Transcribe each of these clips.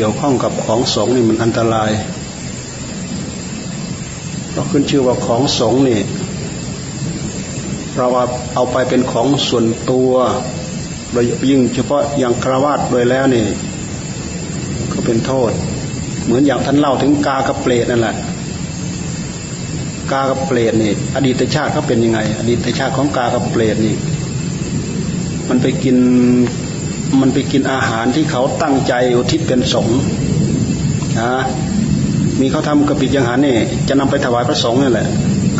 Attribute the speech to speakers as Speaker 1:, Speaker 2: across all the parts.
Speaker 1: กี่ยวข้องกับของสงนี่มันอันตรายเราขึ้นชื่อว่าของสงนี่ เราเอาไปเป็นของส่วนตัวโดยยิ่งเฉพาะอย่างคราวาสโดยแล้วนี่ ก็เป็นโทษ เหมือนอย่างท่านเล่าถึงกากระเปรตนั่นแหละกากระเปรตนี่ อดีตชาติเขาเป็นยังไง อดีตชาติของกากระเปรตนี่ มันไปกิน มันไปกินอาหารที่เขาตั้งใจอุทิศเป็นสงฆ์นะมีเขาทำกระปิดยังหารนี่จะนำไปถวายพระสงฆ์นี่แหละ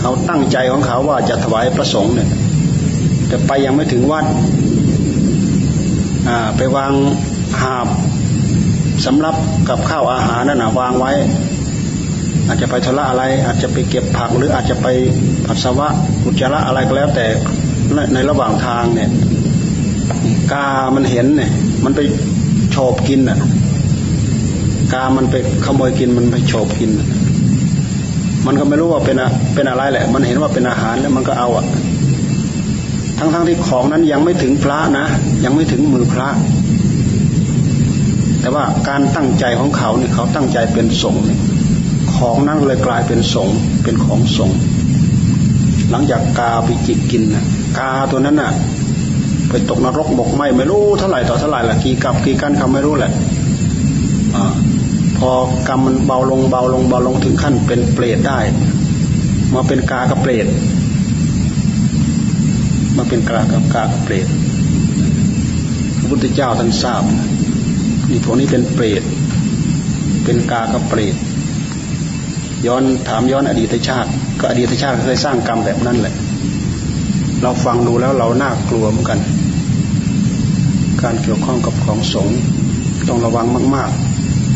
Speaker 1: เขาตั้งใจของเขาว่าจะถวายพระสงฆ์เนี่ยแต่ไปยังไม่ถึงวัดไปวางหาบสำรับกับข้าวอาหารนั่นนะวางไว้ อาจจะไปทละอะไร อาจจะไปเก็บผักหรืออาจจะไปปัสสาวะอุจจาระอะไรก็แล้วแต่ในระหว่างทางเนี่ย กา มันเห็นเนี่ย มันไปโฉบกินอะ กา มันไปขโมยกิน มันไปโฉบกิน มันก็ไม่รู้ว่าเป็นอะเป็นอะไรแหละ มันเห็นว่าเป็นอาหารแล้วมันก็เอาอะ ทั้งๆทที่ของนั้นยังไม่ถึงพระนะ ยังไม่ถึงมือพระ แต่ว่าการตั้งใจของเขาเนี่ยเขาตั้งใจเป็นสงฆ์ของนั้นเลยกลายเป็นสงฆ์เป็นของสงฆ์หลังจากกาไปจิกกินนะกาตัวนั้นน่ะ ไปตกนรกบกไหมไม่รู้เท่าไหร่ต่อเท่าไหร่ละกี่กับกี่กันคำไม่รู้แหละอพอกรรมมันเบาลงเบาลงเบาลงถึงขั้นเป็นเปรตได้ มาเป็นกากับเปรตมาเป็นกากับกากับเปรตพระพุทธเจ้าท่านทราบนี่พวกนี้เป็นเปรตเป็นกากับเปรตย้อนถามย้อนอดีตชาติ ก็อดีตชาติเคยสร้างกรรมแบบนั้นแหละ เราฟังดูแล้วเราน่ากลัวเหมือนกัน การเกี่ยวข้องกับของสงฆ์ต้องระวังมาก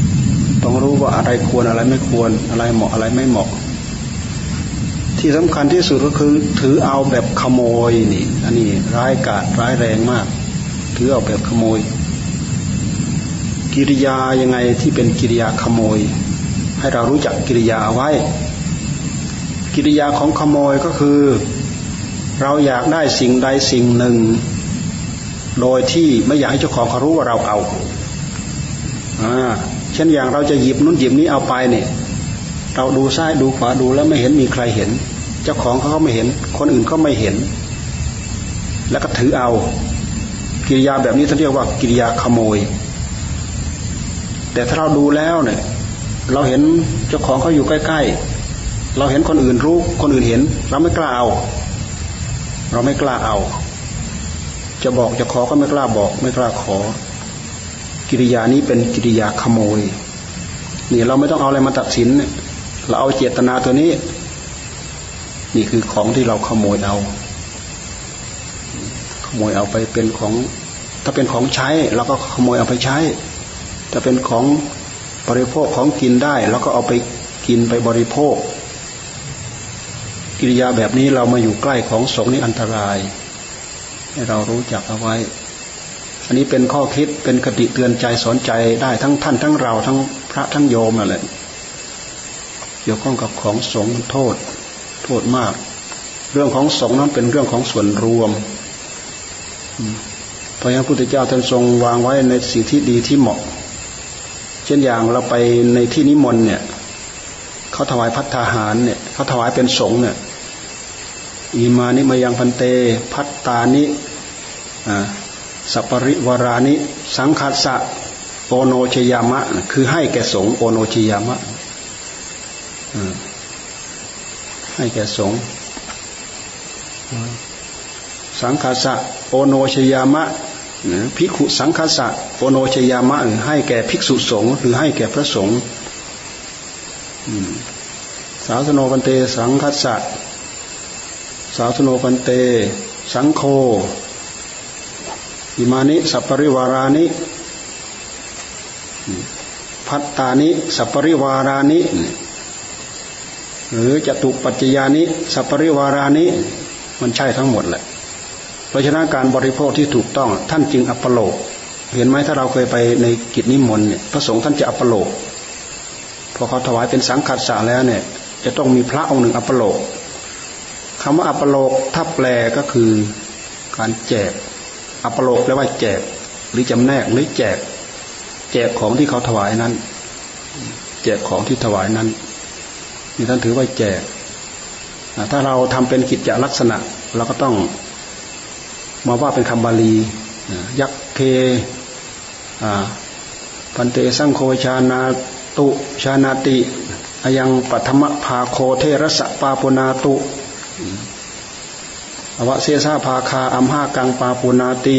Speaker 1: ๆ ต้องรู้ว่าอะไรควรอะไรไม่ควรอะไรเหมาะอะไรไม่เหมาะ ที่สำคัญที่สุดก็คือถือเอาแบบขโมยนี่อันนี้ร้ายกาจร้ายแรงมาก ถือเอาแบบขโมย กิริยายังไงที่เป็นกิริยาขโมย ให้เรารู้จักกิริยาไว้ กิริยาของขโมยก็คือ เราอยากได้สิ่งใดสิ่งหนึ่ง โดยที่ไม่อยากให้เจ้าของเขารู้ว่าเราเอาอ่าเช่นอย่างเราจะหยิบนู้นหยิบนี้เอาไปเนี่ยเราดูซ้ายดูขวาดูแล้วไม่เห็นมีใครเห็น เจ้าของเขาก็ไม่เห็น คนอื่นก็ไม่เห็น แล้วก็ถือเอา กิริยาแบบนี้ท่านเรียกว่ากิริยาขโมย แต่ถ้าเราดูแล้วเนี่ย เราเห็นเจ้าของเขาอยู่ใกล้ ๆ เราเห็นคนอื่นรู้ คนอื่นเห็น เราไม่กล้าเอา เราไม่กล้าเอา จะบอกจะขอก็ไม่กล้าบอก ไม่กล้าขอ กิริยานี้เป็นกิริยาขโมย นี่เราไม่ต้องเอาอะไรมาตัดสิน เราเอาเจตนาตัวนี้ นี่คือของที่เราขโมยเอา ขโมยเอาไปเป็นของ ถ้าเป็นของใช้เราก็ขโมยเอาไปใช้ ถ้าเป็นของบริโภคของกินได้เราก็เอาไปกินไปบริโภค กิริยาแบบนี้เรามาอยู่ใกล้ของสงนี่อันตราย ให้เรารู้จักเอาไว้ อันนี้เป็นข้อคิดเป็นคติเตือนใจสอนใจได้ทั้งท่านทั้งเราทั้งพระทั้งโยมอะไรเกี่ยวข้องกับของสงโทษ โทษมาก เรื่องของสงนั้นเป็นเรื่องของส่วนรวมเพราะฉะนั้นพระพุทธเจ้าท่านทรงวางไว้ในสิ่งที่ดีที่เหมาะ เช่นอย่างเราไปในที่นิมนต์เนี่ยเขาถวายพัฒนาหารเนี่ยเขาถวายเป็นสงเนี่ยอิมานิมายังพันเต พัต ตานิสัปริวรานิ สังคัสสะโอโนชยามะ คือให้แก่สงโอโนชยามะให้แก่สงสังคัสสะโอโนชยามะภิกขุสังคัสสะโอโนชยามะให้แก่ภิกษุสงฆ์หรือให้แก่พระสงฆ์สาวสโนปันเต สังคัสสะสาวสโนปันเต สังโฆอิมานิสัปริวารานิพัตตานิสัปริวารานิหรือจตุปัจจยานิสัปริวารานิมันใช่ทั้งหมดแหละ เพราะฉะนั้นการบริโภคที่ถูกต้อง ท่านจึงอัปโลก เห็นไหมถ้าเราเคยไปในกิจนิมนต์เนี่ยพระสงฆ์ท่านจะอัปโลกพอเขาถวายเป็นสังฆัสสาแล้วเนี่ย จะต้องมีพระองค์หนึ่งอัปโลก คำว่าอัปโลกถ้าแปลก็คือการแจก อัปโลกแปลว่าแจก หรือจำแนกหรือแจก แจกของที่เขาถวายนั้น แจกของที่ถวายนั้นนี่ท่านถือว่าแจก ถ้าเราทำเป็นกิจจลักษณะ เราก็ต้องมาว่าเป็นคำบาลียักเคปันเตสังโฆชานาตุชานาติ อยังปัทมภาโคเทรสปาปุนาตุ อวเสซาภาคาอัมหากังปาปุนาติ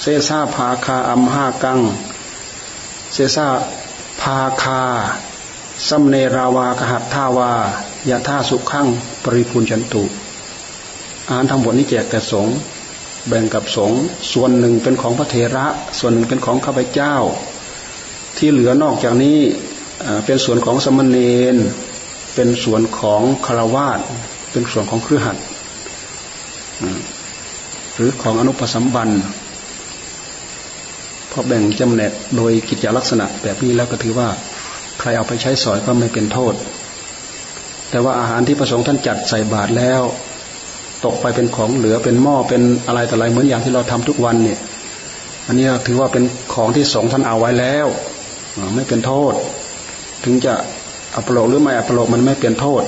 Speaker 1: เสซาภาคาอัมหากัง เสซาภาคาสัมเนราวากหัตทาวายะท่าสุขังปริพุนชันตุอาหารทั้งหมดนี้แจกแต่สงแบ่งกับสงส่วนหนึ่งเป็นของพระเถระ ส่วนหนึ่งเป็นของข้าพเจ้า ที่เหลือนอกจากนี้เป็นส่วนของสมณเณรเป็นส่วนของคารวาส เป็นส่วนของเครือขัดหรือของอนุปสัมบันพอแบ่งจำแนกโดยกิจลักษณะแบบนี้แล้วก็ถือว่าใครเอาไปใช้สอยก็ไม่เป็นโทษ แต่ว่าอาหารที่ประสงค์ท่านจัดใส่บาตรแล้ว ตกไปเป็นของเหลือเป็นหม้อเป็นอะไรแต่อะไรเหมือนอย่างที่เราทำทุกวันเนี่ย อันนี้ถือว่าเป็นของที่สงท่านเอาไว้แล้วไม่เป็นโทษ ถึงจะอัปโลกหรือไม่อัปโลกมันไม่เป็นโทษ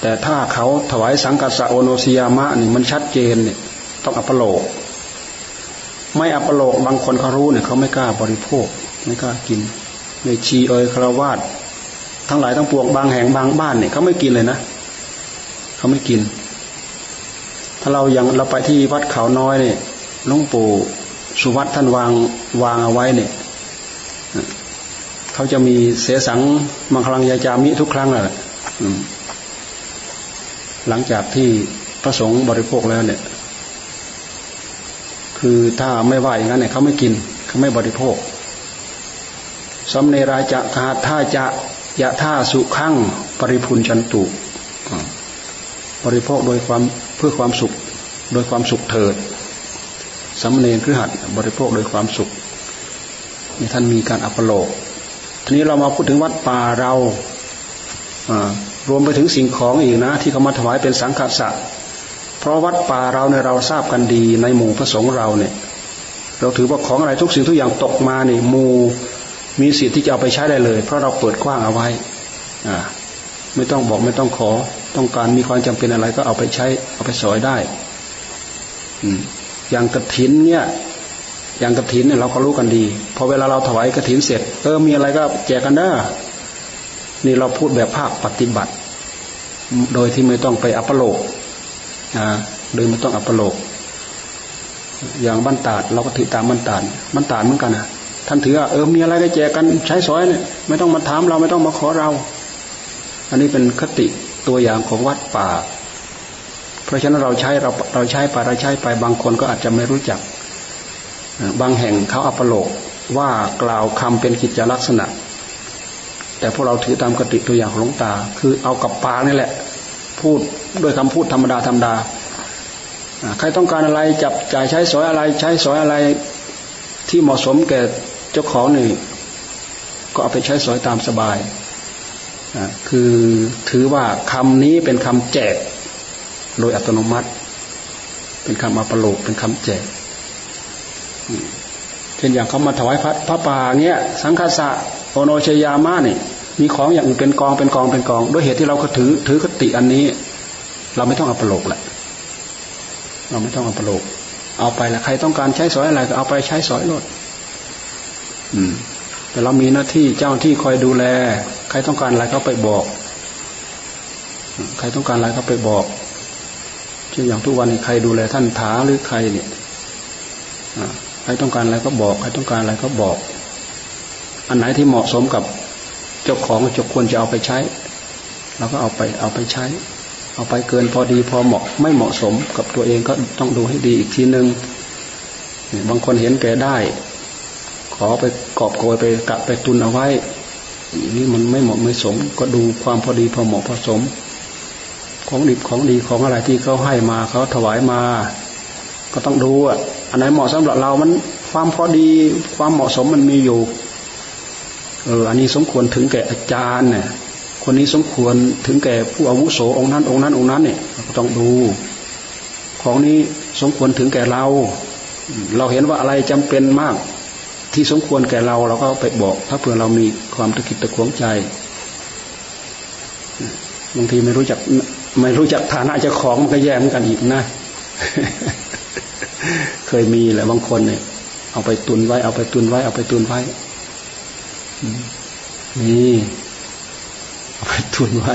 Speaker 1: แต่ถ้าเขาถวายสังกัสโอโนซิยามะนี่มันชัดเจนเนี่ยต้องอัปโลก ไม่อัปโลกบางคนเขารู้เนี่ยเขาไม่กล้าบริโภค ไม่กล้ากินในชีเอยคารวาสทั้งหลายทั้งปวงบางแห่งบางบ้านเนี่ยเขาไม่กินเลยนะเขาไม่กิน ถ้าเราอย่างเราไปที่วัดเขาน้อยเนี่ยหลวงปู่สุวัตท่านวางวางเอาไว้เนี่ยเขาจะมีเสสังมังคลังยาจามิทุกครั้งแหละ หลังจากที่พระสงฆ์บริโภคแล้วเนี่ย คือถ้าไม่ว่าอย่างนั้นเนี่ยเขาไม่กินเขาไม่บริโภคสมเนราจะคาท่าจะยะท่าสุขังปริพุนชันตุบริโภคโดยความเพื่อความสุข โดยความสุขเถิดสมเนรคือหัดบริโภคโดยความสุขท่านมีการอัปโลกทีนี้เรามาพูดถึงวัดป่าเรา รวมไปถึงสิ่งของอีกนะ ที่เขามาถวายเป็นสังฆสะเพราะวัดป่าเราเนี่ยเราทราบกันดีในหมู่พระสงฆ์เราเนี่ย เราถือว่าของอะไรทุกสิ่งทุกอย่างตกมาเนี่ยหมู่มีสิทธิ์ที่จะเอาไปใช้ได้เลย เพราะเราเปิดกว้างเอาไว้อ่าไม่ต้องบอกไม่ต้องขอ ต้องการมีความจำเป็นอะไรก็เอาไปใช้เอาไปสอยได้ อืมอย่างกระถินเนี่ย อย่างกระถินเนี่ยเราก็รู้กันดีพอเวลาเราถวายกระถินเสร็จเออมีอะไรก็แจกกันได้ นี่เราพูดแบบภาคปฏิบัติ โดยที่ไม่ต้องไปอัปโลกโดยไม่ต้องอัปโลก อย่างบ้านตาดเราก็ถือตามบ้านตาดบ้านตาดเหมือนกันนะท่านถือว่าเออมีอะไรก็แจกกันใช้สอยเนี่ยไม่ต้องมาถามเราไม่ต้องมาขอเรา อันนี้เป็นคติตัวอย่างของวัดป่า เพราะฉะนั้นเราใช้เราเราใช้ไปเราใช้ไปบางคนก็อาจจะไม่รู้จัก บางแห่งเขาอัปโลกว่ากล่าวคำเป็นกิจลักษณะ แต่พวกเราถือตามคติตัวอย่างของหลวงตา คือเอากับปากนี่แหละ พูดด้วยคำพูดธรรมดาธรรมดาใครต้องการอะไรจับจ่ายใช้สอยอะไรใช้สอยอะไรที่เหมาะสมแก่เจ้าของนี่ก็เอาไปใช้สอยตามสบายคือถือว่าคำนี้เป็นคำแจกโดยอัตโนมัติ เป็นคำอัปโลกเป็นคำแจกเช่นอย่างเขามาถวายพระพระป่าเงี้ย สังฆสะ โอโนชยามะนี่มีของอย่างอื่นเป็นกองเป็นกองเป็นกอง ด้วยเหตุที่เราก็ถือถือคติอันนี้ เราไม่ต้องอัปโลกแหละเราไม่ต้องอัปโลก เอาไปละใครต้องการใช้สอยอะไรก็เอาไปใช้สอยรถอืม แต่เรามีหน้าที่เจ้าที่คอยดูแล ใครต้องการอะไรก็ไปบอก ใครต้องการอะไรก็ไปบอกเช่นอย่างทุกวันนี้ใครดูแลท่านถาหรือใครเนี่ยใครต้องการอะไรก็บอก ใครต้องการอะไรก็บอก อันไหนที่เหมาะสมกับเจ้าของจะควรจะเอาไปใช้เราก็เอาไปเอาไปใช้ เอาไปเกินพอดีพอเหมาะไม่เหมาะสมกับตัวเองก็ต้องดูให้ดีอีกทีหนึ่งบางคนเห็นแก่ได้ ขอไปกอบโกยไปกะไปตุนเอาไว้นี่มันไม่เหมาะไม่สม ก็ดูความพอดีพอเหมาะพอสม ของดีของดีของอะไรที่เขาให้มาเขาถวายมา ก็ต้องดูอะอันไหนเหมาะสำหรับเรามันความพอดีความเหมาะสมมันมีอยู่ เอออันนี้สมควรถึงแก่อาจารย์เนี่ยคนนี้สมควรถึงแก่ผู้อาวุโสองค์นั้นองค์นั้นองค์นั้นเนี่ยต้องดู ของนี้สมควรถึงแก่เรา เราเห็นว่าอะไรจำเป็นมาก ที่สมควรแก่เราเราก็ไปบอก ถ้าเผื่อเรามีความตะกิดตะขวงใจบางทีไม่รู้จักไม่รู้จักฐานะเจ้าของมันก็แย่เหมือนกันอีกนะ เคยมีแหละบางคนเนี่ย เอาไปตุนไว้ เอาไปตุนไว้ เอาไปตุนไว้ นี่เอาไปตุนไว้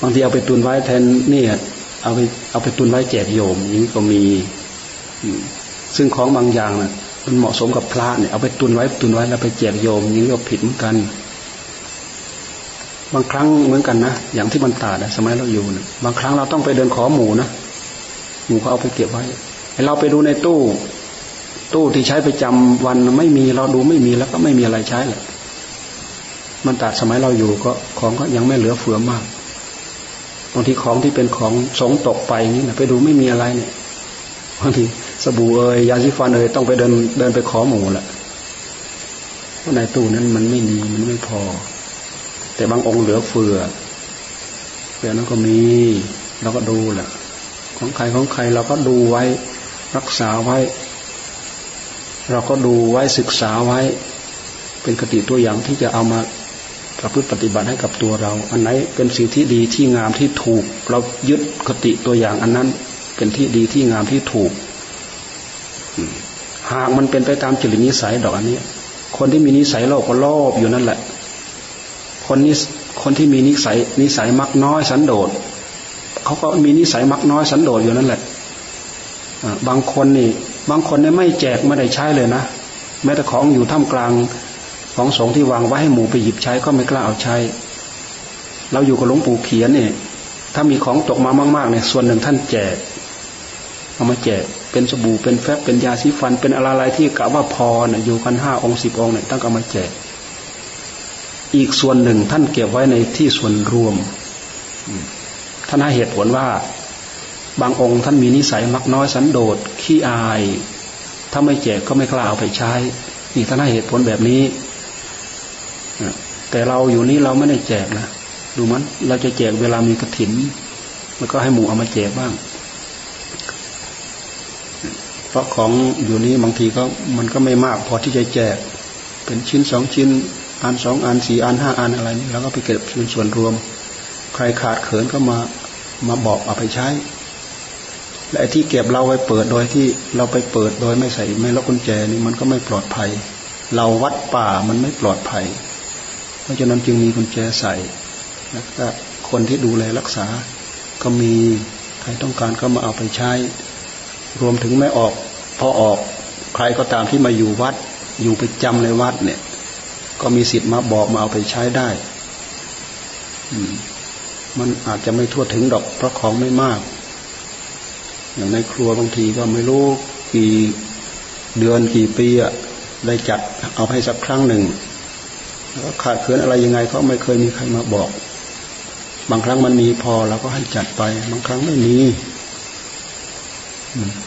Speaker 1: บางทีเอาไปตุนไว้แทนเนี่ยเอาไปเอาไปตุนไว้แจกโยมนี้ก็มี ซึ่งของบางอย่างนะ่ะ มันเหมาะสมกับพระเนี่ยเอาไปตุนไว้ตุนไว้แล้วไปแจกโยมนี้ก็ผิดเหมือนกัน บางครั้งเหมือนกันนะอย่างที่มันตาดสมัยเราอยู่นะบางครั้งเราต้องไปเดินขอหมูนะหมูเขาเอาไปเก็บไว้ให้เราไปดูในตู้ ตู้ที่ใช้ไปจำวันไม่มีเราดูไม่มีแล้วก็ไม่มีอะไรใช้แหละมันตัดสมัยเราอยู่ก็ของก็ยังไม่เหลือเฟือมากบางทีของที่เป็นของสงตกไปนี่นะไปดูไม่มีอะไรเนี่ยบางทีสบู่เอ่ยยาสีฟันเอ่ยต้องไปเดินเดินไปขอหมูแหละเพราะในตู้นั้นมันไม่มีมันไม่พอ แต่บางองค์เหลือเฟือเดี๋ยวนั้นก็มีเราก็ดูแหละของใครของใครเราก็ดูไว้ รักษาไว้ เราก็ดูไว้ศึกษาไว้ เป็นคติตัวอย่างที่จะเอามาประพฤติปฏิบัติให้กับตัวเรา อันไหนเป็นสิ่งที่ดีที่งามที่ถูก เรายึดคติตัวอย่างอันนั้น เป็นที่ดีที่งามที่ถูกหากมันเป็นไปตามจริตนิสัยดอกอันนี้คนที่มีนิสัยโลภก็โลภอยู่นั่นแหละ คนนี้คนที่มีนิสัยนิสัยมักน้อยสันโดษเขาก็มีนิสัยมักน้อยสันโดษอยู่นั่นแหละบางคนนี่ บางคนเนี่ยไม่แจกไม่ได้ใช้เลยนะแม้แต่ของอยู่ท่ามกลางของสงที่วางไว้ให้หมูไปหยิบใช้ก็ไม่กล้าเอาใช้ เราอยู่กับหลวงปู่เขียนเนี่ยถ้ามีของตกมามากๆเนี่ยส่วนหนึ่งท่านแจกเอามาแจกเป็นสบู่เป็นแฟบเป็นยาสีฟัน เป็นอะไรที่กะว่าพอเนี่ยอยู่กันห้าองค์สิบองค์เนี่ยตั้งเอามาแจก อีกส่วนหนึ่งท่านเก็บไว้ในที่ส่วนรวมท่านให้เหตุผลว่า บางองค์ท่านมีนิสัยมักน้อยสันโดษขี้อาย ถ้าไม่แจกก็ไม่กล้าเอาไปใช้ นี่ท่านให้เหตุผลแบบนี้ แต่เราอยู่นี่เราไม่ได้แจกนะดูมัน เราจะแจกเวลามีกระถิน แล้วก็ให้หมูเอามาแจกบ้าง เพราะของอยู่นี้บางทีก็มันก็ไม่มาก พอที่จะแจก เป็นชิ้นสองชิ้นอันสองอันสี่อันห้าอันอะไรนี่แล้วก็ไปเก็บเป็นส่วนรวม ใครขาดเขินก็มามาบอกเอาไปใช้ และที่เก็บเราไว้เปิดโดยที่เราไปเปิดโดยไม่ใส่ไม่ล็อกกุญแจนี่มันก็ไม่ปลอดภัย เราวัดป่ามันไม่ปลอดภัย เพราะฉะนั้นจึงมีกุญแจใส่แล้วก็คนที่ดูแลรักษา ก็มีใครต้องการก็มาเอาไปใช้ รวมถึงไม่ออก พอออกใครก็ตามที่มาอยู่วัด อยู่ไปจำในวัดเนี่ย ก็มีสิทธิ์มาบอกมาเอาไปใช้ได้มันอาจจะไม่ทั่วถึงดอกเพราะของไม่มาก อย่างในครัวบางทีก็ไม่รู้กี่เดือนกี่ปีอะได้จัดเอาให้สักครั้งหนึ่งแล้วขาดเขินอะไรยังไงก็ไม่เคยมีใครมาบอก บางครั้งมันมีพอเราก็ให้จัดไป บางครั้งไม่มี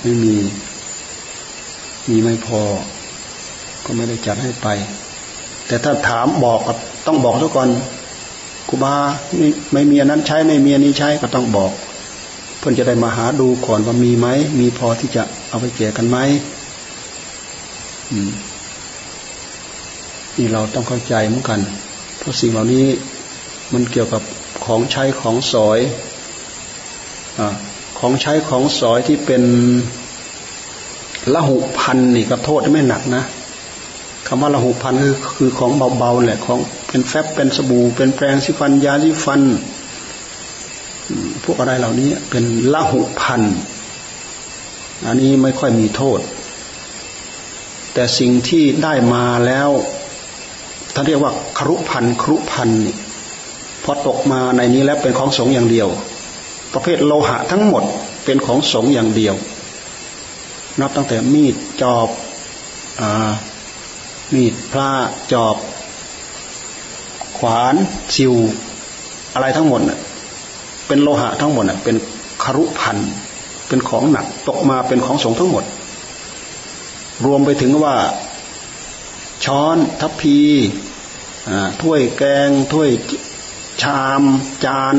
Speaker 1: ไม่มี มีไม่พอ ก็ไม่ได้จัดให้ไป แต่ถ้าถามบอกก็ต้องบอกทุกคนครูบาไม่ไม่มีอันนั้นใช้ไม่มีอันนี้ใช้ก็ต้องบอก เพื่อนจะได้มาหาดูก่อนว่ามีไหม มีพอที่จะเอาไปแจกกันไหมอืมนี่เราต้องเข้าใจเหมือนกัน เพราะสิ่งเหล่านี้มันเกี่ยวกับของใช้ของสอยอของใช้ของสอยที่เป็นละหุพันนี่ก็โทษไม่หนักนะคำว่าละหุพันคือคือของเบาๆแหละของเป็นแฟบเป็นสบู่เป็นแปรงสีฟันยาสีฟัน พวกอะไรเหล่านี้เป็นละหุพันอันนี้ไม่ค่อยมีโทษ แต่สิ่งที่ได้มาแล้วท่านเรียกว่าครุพันครุพันนี่พอตกมาในนี้แล้วเป็นของสงอย่างเดียว ประเภทโลหะทั้งหมดเป็นของสงอย่างเดียว นับตั้งแต่มีดจอบอมีดพระจอบ ขวานซิว อะไรทั้งหมด เป็นโลหะทั้งหมดเป็นครุพันเป็นของหนักตกมาเป็นของสงทั้งหมด รวมไปถึงว่า ช้อนทัพพีถ้วยแกงถ้วยชาม จาน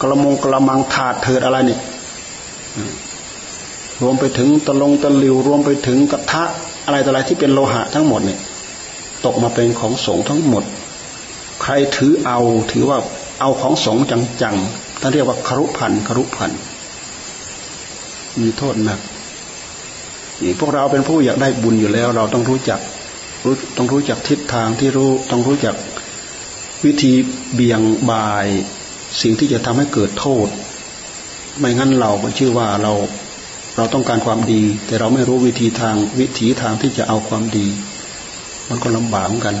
Speaker 1: กระมงกระมังถาดเถิดอะไรนี่รวมไปถึงตะลงตะลิว รวมไปถึงกระทะอะไรต่ออะไรที่เป็นโลหะทั้งหมดเนี่ยตกมาเป็นของสงทั้งหมด ใครถือเอาถือว่าเอาของสงจัง ท่านเรียกว่าครุพันครุพันมีโทษหนักนี่พวกเราเป็นผู้อยากได้บุญอยู่แล้ว เราต้องรู้จักรู้ต้องรู้จักทิศทางที่รู้ต้องรู้จักวิธีเบี่ยงบาย สิ่งที่จะทำให้เกิดโทษ ไม่งั้นเราก็ชื่อว่าเราเราต้องการความดี แต่เราไม่รู้วิธีทางวิถีทางที่จะเอาความดี มันก็ลำบากเหมือนกัน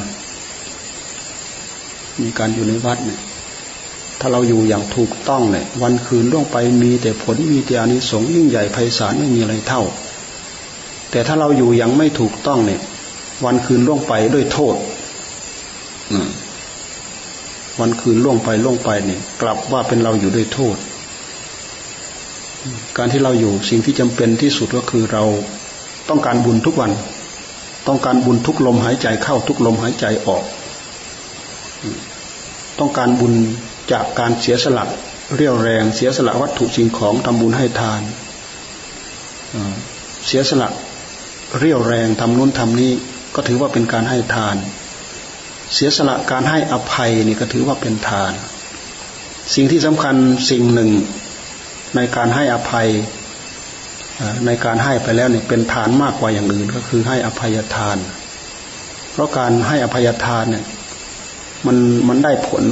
Speaker 1: มีการอยู่ในวัดเนี่ย ถ้าเราอยู่อย่างถูกต้องเนี่ยวันคืนล่วงไปมีแต่ผลมีแต่อานิสงส์ยิ่งใหญ่ไพศาลไม่มีอะไรเท่า แต่ถ้าเราอยู่อย่างไม่ถูกต้องเนี่ย วันคืนล่วงไปด้วยโทษวันคืนล่วงไปล่วงไปเนี่ย กลับว่าเป็นเราอยู่ด้วยโทษ การที่เราอยู่สิ่งที่จำเป็นที่สุดก็คือเราต้องการบุญทุกวัน ต้องการบุญทุกลมหายใจเข้าทุกลมหายใจออก ต้องการบุญ จากการเสียสละเรียวแรง เสียสละวัตถุสิ่งของทำบุญให้ทานเสียสละเรียวแรงทำนู้นทำนี้ก็ถือว่าเป็นการให้ทาน เสียสละการให้อภัยนี่ก็ถือว่าเป็นทาน สิ่งที่สำคัญสิ่งหนึ่งในการให้อภัยในการให้ไปแล้วเนี่ยเป็นทานมากกว่าอย่างอื่นก็คือให้อภัยทาน เพราะการให้อภัยทานเนี่ยมันมันได้ผล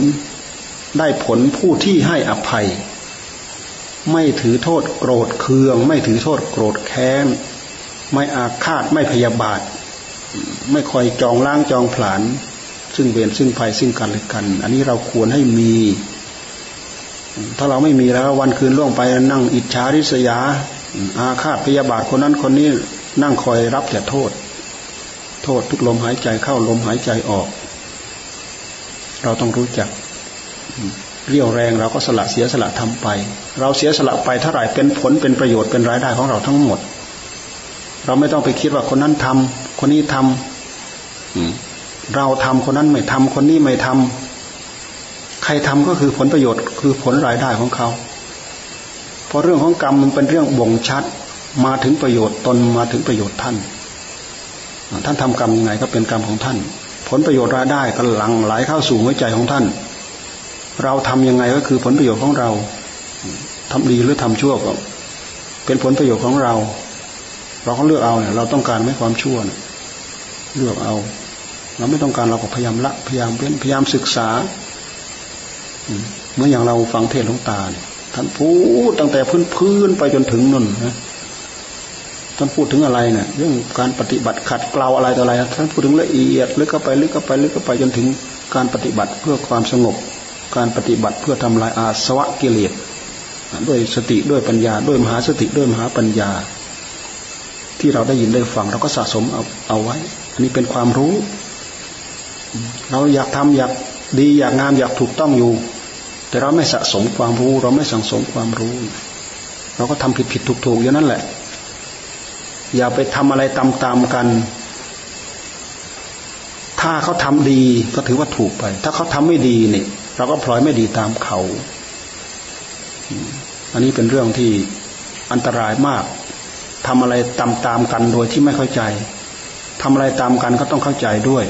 Speaker 1: ได้ผลผู้ที่ให้อภัย ไม่ถือโทษโกรธเคือง ไม่ถือโทษโกรธแค้น ไม่อาฆาตไม่พยาบาท ไม่คอยจองล้างจองผลาญซึ่งเวรซึ่งภัยซึ่งกันและกัน อันนี้เราควรให้มี ถ้าเราไม่มีแล้ววันคืนล่วงไปนั่งอิจฉาริษยา อาฆาตพยาบาทคนนั้นคนนี้นั่งคอยรับแต่โทษ โทษทุกลมหายใจเข้าลมหายใจออก เราต้องรู้จัก เรี่ยวแรงเราก็สละเสียสละทำไป เราเสียสละไปเท่าไหร่เป็นผลเป็นประโยชน์เป็นรายได้ของเราทั้งหมด เราไม่ต้องไปคิดว่าคนนั้นทำคนนี้ทำเราทำคนนั้นไม่ทำคนนี้ไม่ทำใครทำก็คือผลประโยชน์ คือผลรายได้ของเขา เพราะเรื่องของกรรมมันเป็นเรื่องบ่งชัดมาถึงประโยชน์ตนมาถึงประโยชน์ท่าน ท่านทำกรรมยังไงก็เป็นกรรมของท่าน ผลประโยชน์รายได้ก็หลั่งไหลเข้าสู่หัวใจของท่าน เราทํำยังไงก็คือผลประโยชน์ของเราทำดีหรือทำชั่วก็เป็นผลประโยชน์ของเรา เราก็เลือกเอาเนี่ยเราต้องการไม่ความชั่วเนี่ยเลือกเอา เราไม่ต้องการเราก็พยายามละพยายามเป็นพยายามศึกษาเมื่ออย่างเราฟังเทศหลวงตาเนี่ยท่านพูดตั้งแต่พื้นพื้นไปจนถึงนั่นนะท่านพูดถึงอะไรเนี่ยเรื่องการปฏิบัติขัดเกลาอะไรต่ออะไรท่านพูดถึงละเอียดลึกเข้าไปลึกเข้าไปลึกเข้าไปจนถึงการปฏิบัติเพื่อความสงบ การปฏิบัติเพื่อทำลายอาสวะกิเลสด้วยสติด้วยปัญญา ด้วยมหาสติด้วยมหาปัญญา ที่เราได้ยินได้ฟังเราก็สะสมเอาเอาไว้ อันนี้เป็นความรู้ เราอยากทำอยากดีอยากงามอยากถูกต้องอยู่ แต่เราไม่สะสมความรู้ เราไม่สั่งสมความรู้ เราก็ทำผิดผิดถูกถูกอย่างนั้นแหละ อย่าไปทำอะไรตามตามกัน ถ้าเขาทำดีก็ถือว่าถูกไป ถ้าเขาทำไม่ดีเนี่ย เราก็พลอยไม่ดีตามเขา อันนี้เป็นเรื่องที่อันตรายมากทำอะไรตามตามกันโดยที่ไม่เข้าใจทำอะไรตามกันก็ต้องเข้าใจด้วย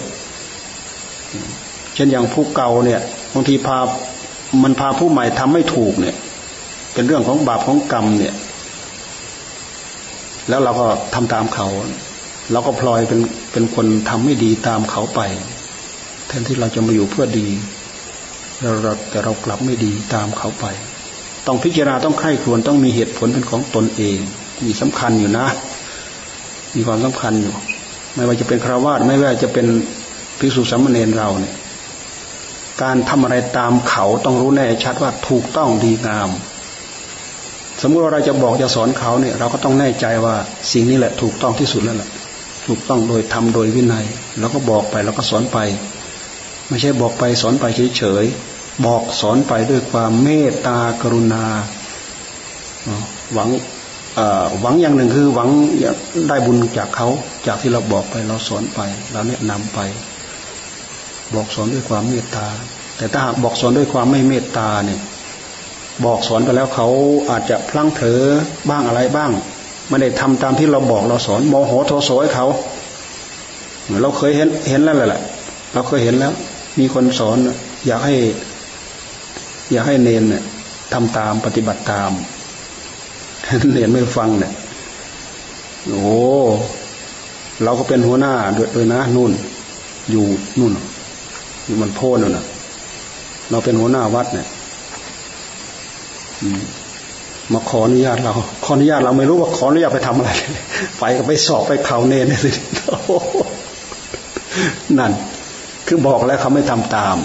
Speaker 1: เช่นอย่างผู้เก่าเนี่ยบางทีพามันพาผู้ใหม่ทำไม่ถูกเนี่ย เป็นเรื่องของบาปของกรรมเนี่ย แล้วเราก็ทำตามเขาเราก็พลอยเป็นเป็นคนทำไม่ดีตามเขาไป แทนที่เราจะมาอยู่เพื่อดี เราแต่เรากลับไม่ดีตามเขาไป ต้องพิจารณาต้องใคร่ควญต้องมีเหตุผลเป็นของตนเอง มีสำคัญอยู่นะ มีความสำคัญอยู่ ไม่ว่าจะเป็นคราวาสไม่ว่าจะเป็นภิกษุสามเณรเราเนี่ย การทำอะไรตามเขาต้องรู้แน่ชัดว่าถูกต้องดีงาม สมมุติว่าเราจะบอกจะสอนเขาเนี่ย เราก็ต้องแน่ใจว่าสิ่งนี้แหละ ถูกต้องที่สุดแล้วแหละถูกต้องโดยทำโดยวินัย แล้วก็บอกไปแล้วก็สอนไป ไม่ใช่บอกไปสอนไปเฉยๆบอกสอนไปด้วยความเมตตากรุณาหวังหวังอย่างหนึ่งคือหวังได้บุญจากเขาจากที่เราบอกไปเราสอนไป เราแนะนำไป บอกสอนด้วยความเมตตา แต่ถ้าหากบอกสอนด้วยความไม่เมตตาเนี่ย บอกสอนไปแล้วเขาอาจจะพลั้งเถอบ้างอะไรบ้างไม่ได้ทำตามที่เราบอกเราสอนโมโหโทโสให้เขาเราเคยเห็นเห็นแล้วแหละเราเคยเห็นแล้ว มีคนสอนอยากให้ อยากให้เนนเนี่ยทำตามปฏิบัติตามเนนไม่ฟังเนี่ยโอ้เราก็เป็นหัวหน้าด้วยนะนู่น อยู่นู่นอยู่มันโพนน่ะ เราเป็นหัวหน้าวัดเนี่ยมาขออนุญาตเรา ขออนุญาตเราไม่รู้ว่าขออนุญาตไปทำอะไร ไปก็ไปสอบไปเข่าเนนสินั่น คือบอกแล้วเขาไม่ทำตาม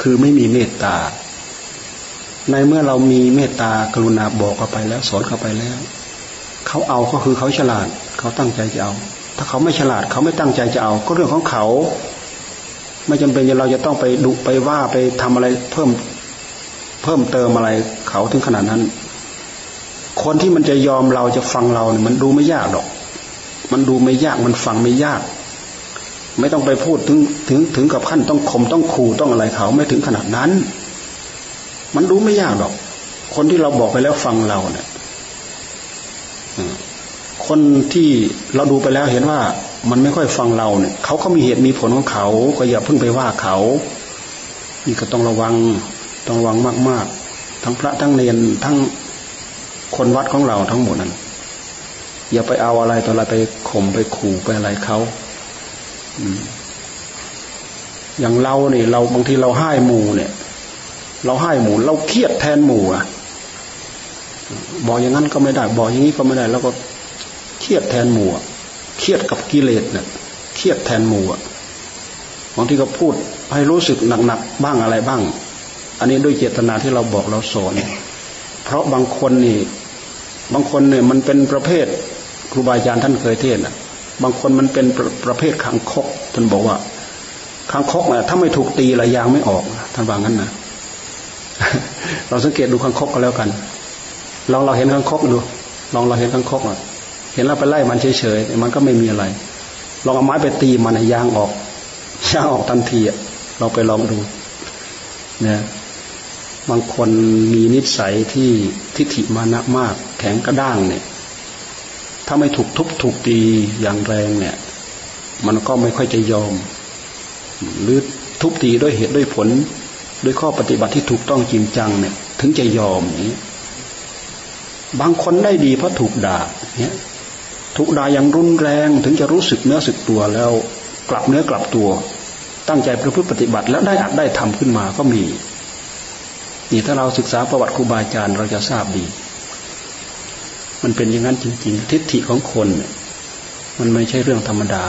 Speaker 1: คือไม่มีเมตตา ในเมื่อเรามีเมตตากรุณาบอกเขาไปแล้ว สอนเขาไปแล้ว เขาเอาก็คือเขาฉลาด เขาตั้งใจจะเอา ถ้าเขาไม่ฉลาด เขาไม่ตั้งใจจะเอา ก็เรื่องของเขา ไม่จำเป็นเราจะต้องไปดุไปว่าไปทำอะไรเพิ่มเพิ่มเติมอะไรเขาถึงขนาดนั้น คนที่มันจะยอมเราจะฟังเราเนี่ยมันดูไม่ยากหรอก มันดูไม่ยากมันฟังไม่ยาก ไม่ต้องไปพูดถึงถึงถึงกับขั้นต้องข่มต้องขู่ต้องอะไรเขาไม่ถึงขนาดนั้น มันดูไม่ยากหรอก คนที่เราบอกไปแล้วฟังเราเนี่ยคนที่เราดูไปแล้วเห็นว่ามันไม่ค่อยฟังเราเนี่ย เขาก็มีเหตุมีผลของเขา ก็อย่าเพิ่งไปว่าเขา นี่ก็ต้องระวังต้องระวังมาก ๆ ทั้งพระทั้งเนนทั้งคนวัดของเราทั้งหมดนั้นอย่าไปเอาอะไรต่ออะไรไปข่มไปขู่ไปอะไรเขา อย่างเราเนี่ยเราบางทีเราให้หมูเนี่ย เราให้หมูเราเครียดแทนหมูอะบอกอย่างนั้นก็ไม่ได้ บอกอย่างนี้ก็ไม่ได้ แล้วก็เครียดแทนหมู่เครียดกับกิเลสเนี่ยเครียดแทนหมู่บางทีก็พูดให้รู้สึกหนักๆบ้างอะไรบ้าง อันนี้ด้วยเจตนาที่เราบอกเราสอนเพราะบางคนนี่ บางคนเนี่ยมันเป็นประเภทครูบาอาจารย์ท่านเคยเทศนะ บางคนมันเป็นประประเภทขังคกท่านบอกว่าขังคกเนี่ยถ้าไม่ถูกตีระยางไม่ออกท่านว่างั้นนะเราสังเกตดูขังคกก็แล้วกันลองเราเห็นขังคกดูลองเราเห็นขังคกอะเห็นเราไปไล่มันเฉยๆมันก็ไม่มีอะไร ลองเอาไม้ไปตีมันยางออกยางออกทันทีอะเราไปลองดูนี่ยบางคนมีนิสัยที่ทิฏฐิมานะมาก แข็งกระด้างเนี่ย ถ้าไม่ถูกทุบถูกตีอย่างแรงเนี่ย มันก็ไม่ค่อยจะยอม หรือทุบตีด้วยเหตุด้วยผลด้วยข้อปฏิบัติที่ถูกต้องจริงจังเนี่ย ถึงจะยอมนี้ บางคนได้ดีเพราะถูกด่าเนี่ยถูกด่าอย่างรุนแรงถึงจะรู้สึกเนื้อสึกตัวแล้ว กลับเนื้อกลับตัว ตั้งใจประพฤติปฏิบัติ แล้วได้อัดได้ทำขึ้นมาก็มีนี่ถ้าเราศึกษาประวัติครูบาอาจารย์เราจะทราบดี มันเป็นอย่างนั้นจริง ๆ ทิฏฐิของคนมันไม่ใช่เรื่องธรรมดา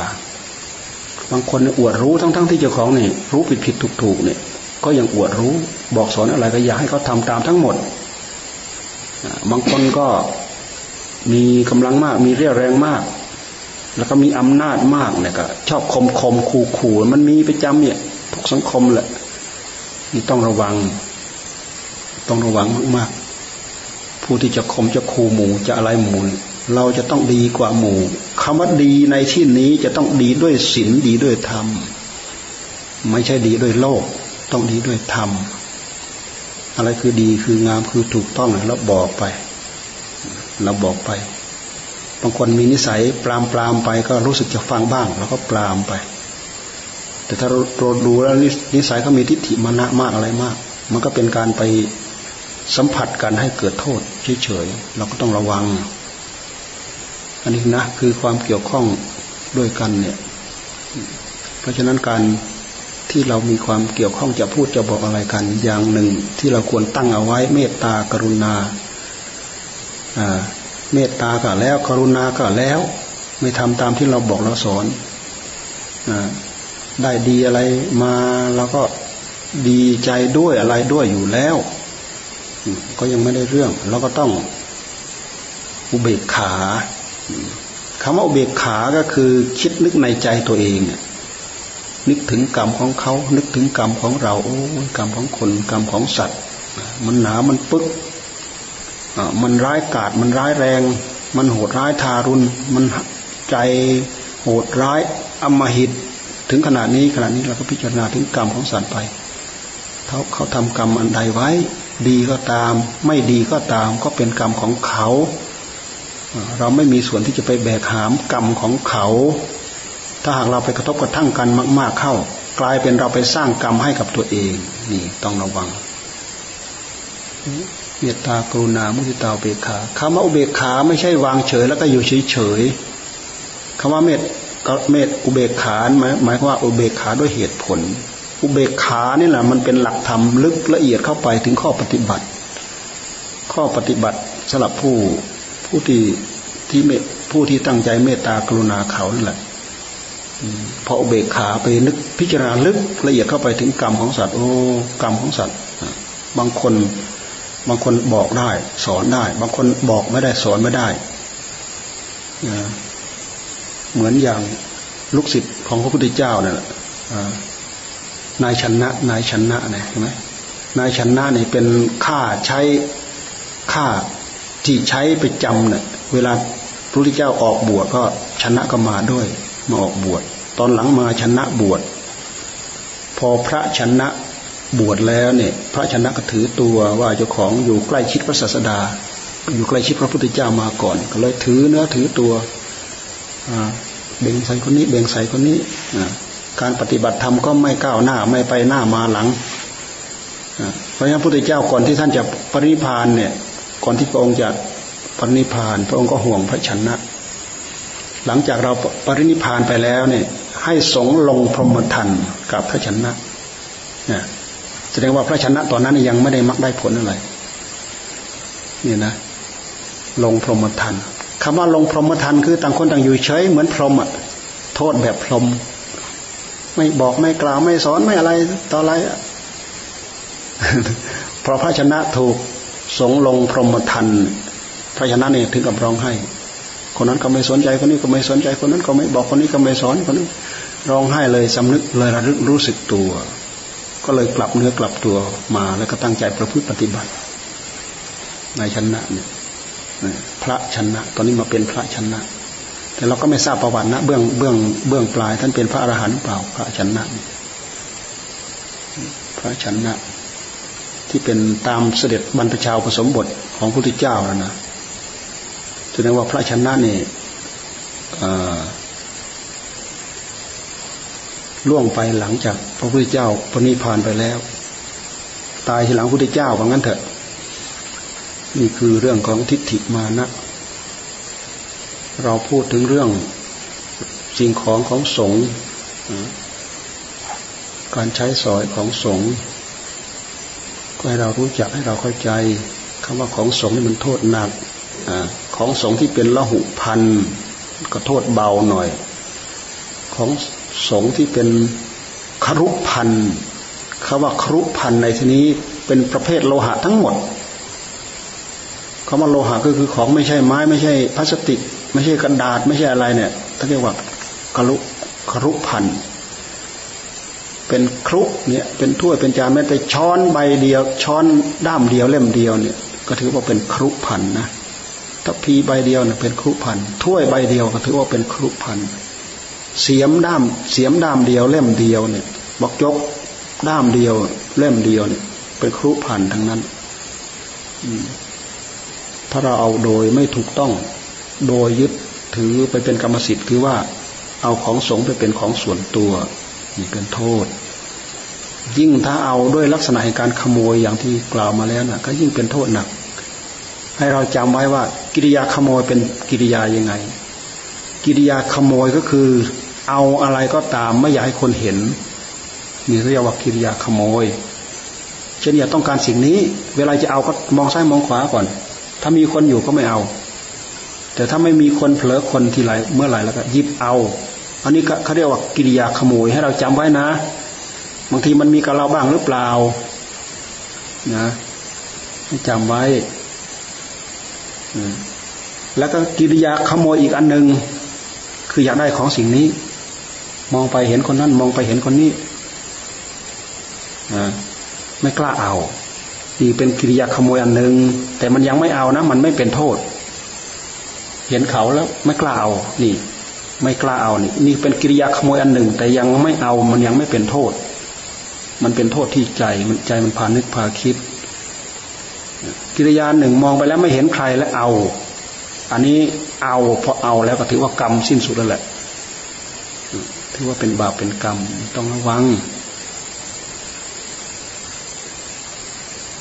Speaker 1: บางคนอวดรู้ทั้งๆทที่เจ้าของนี่รู้ผิดผิดถูกถูกเนี่ย ก็ยังอวดรู้บอกสอนอะไรก็อยากให้เขาทาตามทั้งหมดบางคนก็มีกำลังมาก มีเรี่ยวแรงมาก แล้วก็มีอำนาจมากเนี่ยก็ชอบคมคมขู่ขู่มันมีประจำเนี่ยทุกสังคมแหละนี่ต้องระวัง ต้องระวังมากๆ ผู้ที่จะข่มจะคูหมู่จะอะไรหมู่เราจะต้องดีกว่าหมู่คำว่าดีในที่นี้จะต้องดีด้วยศีลดีด้วยธรรม ไม่ใช่ดีด้วยโลก ต้องดีด้วยธรรม อะไรคือดีคืองามคือถูกต้องเราบอกไป เราบอกไป บางคนมีนิสัยปรามปรามไปก็รู้สึกจะฟังบ้างเราก็ปรามไป แต่ถ้าเราดูแล้วนิสัยเขามีทิฏฐิมานะมากอะไรมาก มันก็เป็นการไป สัมผัสกันให้เกิดโทษเฉยๆเราก็ต้องระวัง อันนี้นะคือความเกี่ยวข้องด้วยกันเนี่ย เพราะฉะนั้นการที่เรามีความเกี่ยวข้องจะพูดจะบอกอะไรกัน อย่างหนึ่งที่เราควรตั้งเอาไว้เมตตากรุณาเมตตาก็แล้ว กรุณาก็แล้ว ไม่ทำตามที่เราบอกเราสอนอได้ดีอะไรมาเราก็ดีใจด้วยอะไรด้วยอยู่แล้ว ก็ยังไม่ได้เรื่อง เราก็ต้องอุเบกขาคำว่าอุเบกขาก็คือคิดนึกในใจตัวเองนึกถึงกรรมของเขา นึกถึงกรรมของเรา โอ้กรรมของคนกรรมของสัตว์ มันหนามันปึ๊กมันร้ายกาจมันร้ายแรง มันโหดร้ายทารุณ มันใจโหดร้ายอมหิต ถึงขนาดนี้ขนาดนี้เราก็พิจารณาถึงกรรมของสัตว์ไปเขาเขาทำกรรมอันใดไว้ ดีก็ตาม ไม่ดีก็ตาม ก็เป็นกรรมของเขา เราไม่มีส่วนที่จะไปแบกหามกรรมของเขา ถ้าหากเราไปกระทบกระทั่งกันมาก ๆเข้า กลายเป็นเราไปสร้างกรรมให้กับตัวเอง นี่ต้องระวังเมตตากรุณามุทิตาเบกขาคำว่าอุเบกขาไม่ใช่วางเฉยแล้วก็อยู่เฉยๆคำว่าเมตเมตอุเบกขาหมายหมายว่าอุเบกขาด้วยเหตุผล อุเบกขานี่แหละมันเป็นหลักธรรมลึกละเอียดเข้าไปถึงข้อปฏิบัติ ข้อปฏิบัติสำหรับผู้ผู้ที่ที่เมตผู้ที่ตั้งใจเมตตากรุณาเขานั่นแหละพออุเบกขาไปนึกพิจารณาลึกละเอียดเข้าไปถึงกรรมของสัตว์โอ้กรรมของสัตว์ บางคนบางคนบอกได้ สอนได้ บางคนบอกไม่ได้สอนไม่ได้เหมือนอย่างลูกศิษย์ของพระพุทธเจ้าเนี่ย นายชนะ นายชนะเนี่ยเห็นไหมนายชนะเนี่ยเป็นค่าใช้ค่าที่ใช้ไปจำเนี่ยเวลาพระพุทธเจ้าออกบวชก็ชนะก็มาด้วย มาออกบวชตอนหลังมาชนะบวชพอพระชนะบวชแล้วเนี่ยพระชนะก็ถือตัวว่าเจ้าของอยู่ใกล้ชิดพระศาสดา อยู่ใกล้ชิดพระพุทธเจ้ามาก่อน ก็เลยถือเนื้อถือตัวเบ่งใส่คนนี้เบ่งใส่คนนี้ การปฏิบัติธรรมก็ไม่ก้าวหน้าไม่ไปหน้ามาหลัง เพราะฉะนั้นพระพุทธเจ้าก่อนที่ท่านจะปรินิพานเนี่ย ก่อนที่พระองค์จะปรินิพาน พระองค์ก็ห่วงพระชนะ หลังจากเราปรินิพานไปแล้วเนี่ย ให้สงลงพรหมทันกับพระชนะเนี่ยแสดงว่าพระชนะตอนนั้นยังไม่ได้มักได้ผลอะไรนี่นะ ลงพรหมทันคำว่าลงพรหมทันคือต่างคนต่างอยู่เฉยเหมือนพรหมอะโทษแบบพรหม ไม่บอกไม่กล่าวไม่สอนไม่อะไรต่ออะไรเพราะพระชนะถูกสงลงพรหมทันพระชนะเนี่ยถึงกับร้องไห้ คนนั้นก็ไม่สนใจคนนี้ก็ไม่สนใจคนนั้นก็ไม่บอกคนนี้ก็ไม่สอนคนนี้ร้องไห้เลยสำนึกเลยระลึกรู้สึกตัว ก็เลยกลับเนื้อกลับตัวมาแล้วก็ตั้งใจประพฤติปฏิบัติ ในชนะเนี่ยพระชนะ ตอนนี้มาเป็นพระชนะ แต่เราก็ไม่ทราบประวัตินะเบื้องเบื้องเบื้องปลาย ท่านเป็นพระอรหันต์เปล่าพระชนะพระชนะ ที่เป็นตามเสด็จบรรพชาผสมบทของพระพุทธเจ้าแล้วนะแสดงว่าพระชนะนี่ล่วงไปหลังจากพระพุทธเจ้าปณิพานไปแล้ว ตายทีหลังพระพุทธเจ้าว่างั้นเถอะ นี่คือเรื่องของทิฏฐิมานะ เราพูดถึงเรื่องสิ่งของของสงฆ์การใช้สอยของสงฆ์ก็ให้เรารู้จักให้เราเข้าใจคำว่าของสงฆ์นี่มันโทษหนักอของสงฆ์ที่เป็นละหุพันก็โทษเบาหน่อย ของสงฆ์ที่เป็นครุพันคำว่าครุพันในที่นี้เป็นประเภทโลหะทั้งหมดคำว่าโลหะก็คือของไม่ใช่ไม้ไม่ใช่พลาสติก ไม่ใช่กระดาษไม่ใช่อะไรเนี่ยเขาเรียกว่าครุครุพันเป็นครุเนี่ยเป็นถ้วยเป็นจานแม้แต่ช้อนใบเดียว ช้อนด้ามเดียวเล่มเดียวเนี่ย ก็ถือว่าเป็นครุพันนะถ้าพีใบเดียวเนี่ยเป็นครุพันถ้วยใบเดียวก็ถือว่าเป็นครุพันเสียมด้ามเสียมด้ามเดียวเล่มเดียวเนี่ยบอกยกด้ามเดียว เล่มเดียวเนี่ย เป็นครุพันทั้งนั้นถ้าเราเอาโดยไม่ถูกต้อง โดยยึดถือไปเป็นกรรมสิทธิ์คือว่าเอาของสงไปเป็นของส่วนตัวนี่เป็นโทษ ยิ่งถ้าเอาด้วยลักษณะแห่งการขโมยอย่างที่กล่าวมาแล้วนะก็ยิ่งเป็นโทษหนัก ให้เราจำไว้ว่า กิริยาขโมยเป็นกิริยายังไง กิริยาขโมยก็คือ เอาอะไรก็ตามไม่อยากให้คนเห็นนี่เรียกว่ากิริยาขโมยเช่นอยากต้องการสิ่งนี้ เวลาจะเอาก็มองซ้ายมองขวาก่อน ถ้ามีคนอยู่ก็ไม่เอา แต่ถ้าไม่มีคนเผลอคนทีไรเมื่อไหร่แล้วก็ยิบเอา อันนี้เขาเรียกว่ากิริยาขโมยให้เราจำไว้นะ บางทีมันมีกับเราบ้างหรือเปล่า นะให้จำไว้แล้วก็กิริยาขโมยอีกอันหนึ่งคืออยากได้ของสิ่งนี้ มองไปเห็นคนนั้น มองไปเห็นคนนี้ไม่กล้าเอานี่เป็นกิริยาขโมยอันหนึ่งแต่มันยังไม่เอานะ มันไม่เป็นโทษ เห็นเขาแล้วไม่กล้าเอานี่ ไม่กล้าเอานี่นี่เป็นกิริยาขโมยอันหนึ่ง แต่ยังไม่เอามันยังไม่เป็นโทษ มันเป็นโทษที่ใจมันใจมันพานึกพาคิด กิริยาหนึ่งมองไปแล้วไม่เห็นใครแล้วเอา อันนี้เอาพอเอาแล้วก็ถือว่ากรรมสิ้นสุดแล้วแหละถือว่าเป็นบาปเป็นกรรมต้องระวัง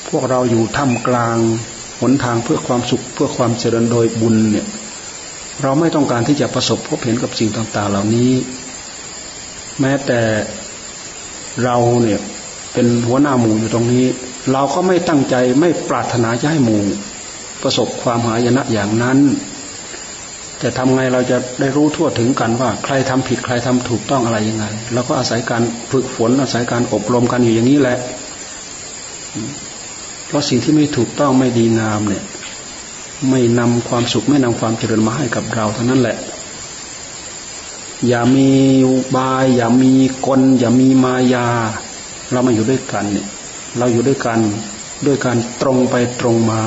Speaker 1: พวกเราอยู่ท่ามกลางหนทางเพื่อความสุขเพื่อความเจริญโดยบุญเนี่ย เราไม่ต้องการที่จะประสบพบเห็นกับสิ่งต่าง ๆ เหล่านี้ แม้แต่เราเนี่ยเป็นหัวหน้าหมู่อยู่ตรงนี้ เราก็ไม่ตั้งใจไม่ปรารถนาจะให้หมู่ ประสบความหายนะอย่างนั้น แต่ทำไงเราจะได้รู้ทั่วถึงกันว่า ใครทำผิดใครทำถูกต้องอะไรยังไงเราก็อาศัยการฝึกฝนอาศัยการอบรมกันอยู่อย่างนี้แหละ เพราะสิ่งที่ไม่ถูกต้องไม่ดีงามเนี่ย ไม่นำความสุขไม่นำความเจริญมาให้กับเราเท่านั้นแหละ อย่ามีบาย อย่ามีกล อย่ามีมายา เรามาอยู่ด้วยกันเนี่ย เราอยู่ด้วยกันด้วยการตรงไปตรงมา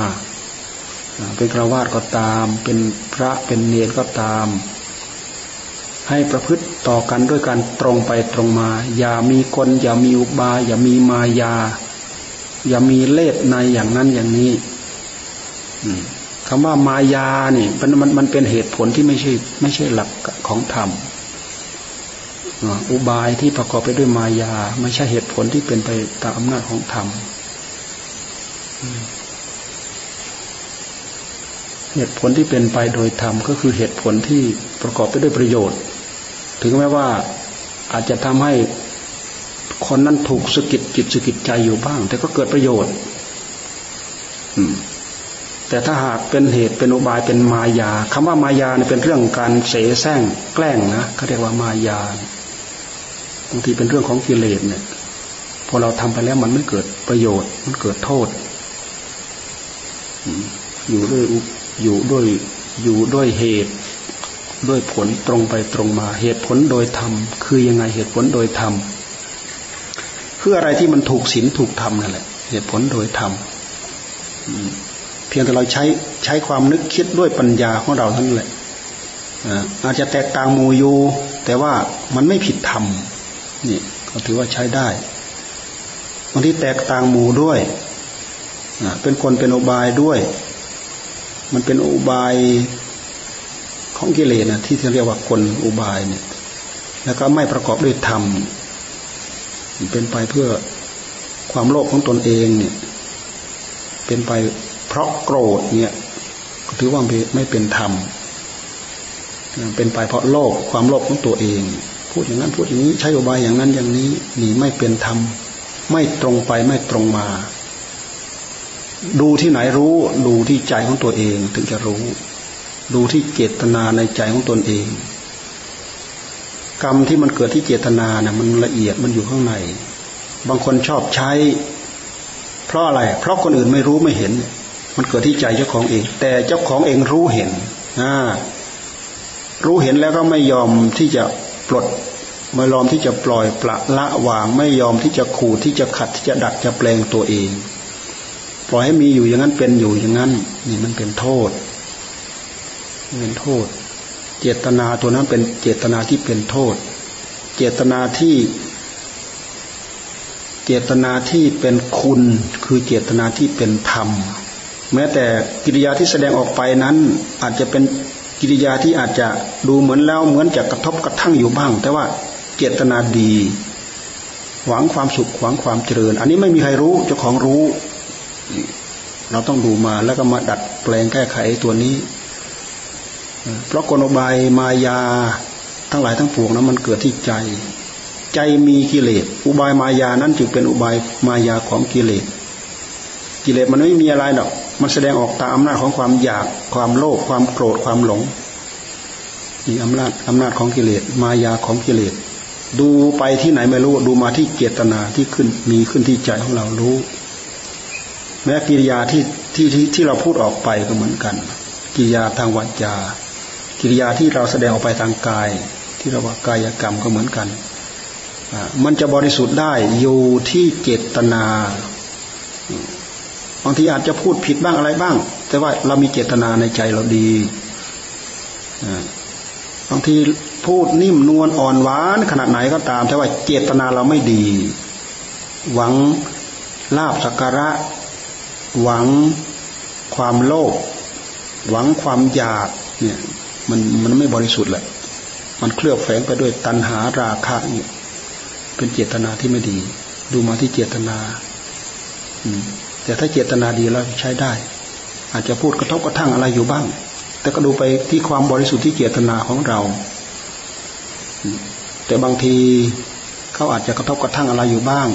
Speaker 1: เป็นคราวาสก็ตาม เป็นพระเป็นเนรก็ตาม ให้ประพฤติต่อกันด้วยการตรงไปตรงมา อย่ามีกล อย่ามีอุบาย อย่ามีมายา อย่ามีเล่ห์ในอย่างนั้นอย่างนี้ คำว่ามายาเนี่ยมันมันมันเป็นเหตุผลที่ไม่ใช่ ไม่ใช่หลักของธรรมอุบายที่ประกอบไปด้วยมายา ไม่ใช่เหตุผลที่เป็นไปตามอำนาจของธรรมเหตุผลที่เป็นไปโดยธรรมก็คือเหตุผลที่ประกอบไปด้วยประโยชน์ ถึงแม้ว่าอาจจะทำให้คนนั้นถูกสกิดจิตสกิดใจอยู่บ้าง แต่ก็เกิดประโยชน์ อืม แต่ถ้าหากเป็นเหตุเป็นอุบายเป็นมายาคำว่ามายาเนี่ยเป็นเรื่องการเสแสร้งแกล้งนะเขาเรียกว่ามายาบางทีเป็นเรื่องของกิเลสเนี่ยพอเราทำไปแล้วมันไม่เกิดประโยชน์ มันเกิดโทษ อยู่ด้วยอยู่ด้วยอยู่ด้วยเหตุ ด้วยผลตรงไปตรงมา เหตุผลโดยธรรมคือยังไงเหตุผลโดยธรรมคืออะไรที่มันถูกศีลถูกธรรมนั่นแหละ เหตุผลโดยธรรม พียงแต่เราใช้ใช้ความนึกคิดด้วยปัญญาของเราเท่านั้นแหละอาจจะแตกต่างมูยูแต่ว่ามันไม่ผิดธรรมนี่ก็ถือว่าใช้ได้บางทีแตกต่างหมูด้วยเป็นคนเป็นอุบายด้วย มันเป็นอุบายของกิเลสนะที่เรียกว่ากลอุบายเนี่ย แล้วก็ไม่ประกอบด้วยธรรมเป็นไปเพื่อความโลภของตนเองเนี่ย เป็นไป ราะโกรธเนี่ยถือว่าไม่เป็นธรรม เป็นไปเพราะโลภความโลภของตัวเอง พูดอย่างนั้นพูดอย่างนี้ใช้อุบายอย่างนั้นอย่างนี้นี่ไม่เป็นธรรม ไม่ตรงไปไม่ตรงมา ดูที่ไหนรู้ ดูที่ใจของตัวเองถึงจะรู้ ดูที่เจตนาในใจของตนเอง กรรมที่มันเกิดที่เจตนาเนี่ยมันละเอียดมันอยู่ข้างใน บางคนชอบใช้ เพราะอะไร เพราะคนอื่นไม่รู้ไม่เห็น มันเกิดที่ใจเจ้าของเอง แต่เจ้าของเองรู้เห็นอ่ารู้เห็นแล้วก็ไม่ยอมที่จะปลดไม่ยอมที่จะปล่อยปละละวาง ไม่ยอมที่จะขู่ที่จะขัดที่จะดัดจะแปลงตัวเอง ปล่อยให้มีอยู่อย่างนั้นเป็นอยู่อย่างนั้น นี่มันเป็นโทษเป็นโทษ เจตนาตัวนั้นเป็นเจตนาที่เป็นโทษ เจตนาที่ เจตนาที่เป็นคุณคือเจตนาที่เป็นธรรม แม้แต่กิริยาที่แสดงออกไปนั้น อาจจะเป็นกิริยาที่อาจจะดูเหมือนแล้วเหมือนจะกระทบกระทั่งอยู่บ้าง แต่ว่าเจตนาดี หวังความสุขหวังความเจริญ อันนี้ไม่มีใครรู้เจ้าของรู้ เราต้องดูมาแล้วก็มาดัดแปลงแก้ไขตัวนี้ เพราะกลบายมายาทั้งหลายทั้งปวงนั้นมันเกิดที่ใจ ใจมีกิเลสอุบายมายานั้นจึงเป็นอุบายมายาของกิเลสกิเลสมันไม่มีอะไรหรอก มันแสดงออกตามอำนาจของความอยากความโลภความโกรธความหลงมีอำนาจอำนาจของกิเลสมายาของกิเลสดูไปที่ไหนไม่รู้ดูมาที่เจตนาที่ขึ้นมีขึ้นที่ใจของเรารู้ แม้กิริยาที่ที่ที่ที่เราพูดออกไปก็เหมือนกัน กิริยาทางวาจากิริยาที่เราแสดงออกไปทางกาย ที่เราว่ากายกรรมก็เหมือนกันมันจะบริสุทธิ์ได้อยู่ที่เจตนา บางทีอาจจะพูดผิดบ้างอะไรบ้าง แต่ว่าเรามีเจตนาในใจเราดีบางทีพูดนิ่มนวลอ่อนหวานขนาดไหนก็ตาม แต่ว่าเจตนาเราไม่ดี หวังลาบสักการะ หวังความโลภหวังความอยากเนี่ยมันมันไม่บริสุทธิ์แหละ มันเคลือบแฝงไปด้วยตัณหาราคะเนี่ยเป็นเจตนาที่ไม่ดี ดูมาที่เจตนา แต่ถ้าเจตนาดีแล้วใช้ได้ อาจจะพูดกระทบกระทั่งอะไรอยู่บ้าง แต่ก็ดูไปที่ความบริสุทธิ์ที่เจตนาของเรา แต่บางทีเขาอาจจะกระทบกระทั่งอะไรอยู่บ้าง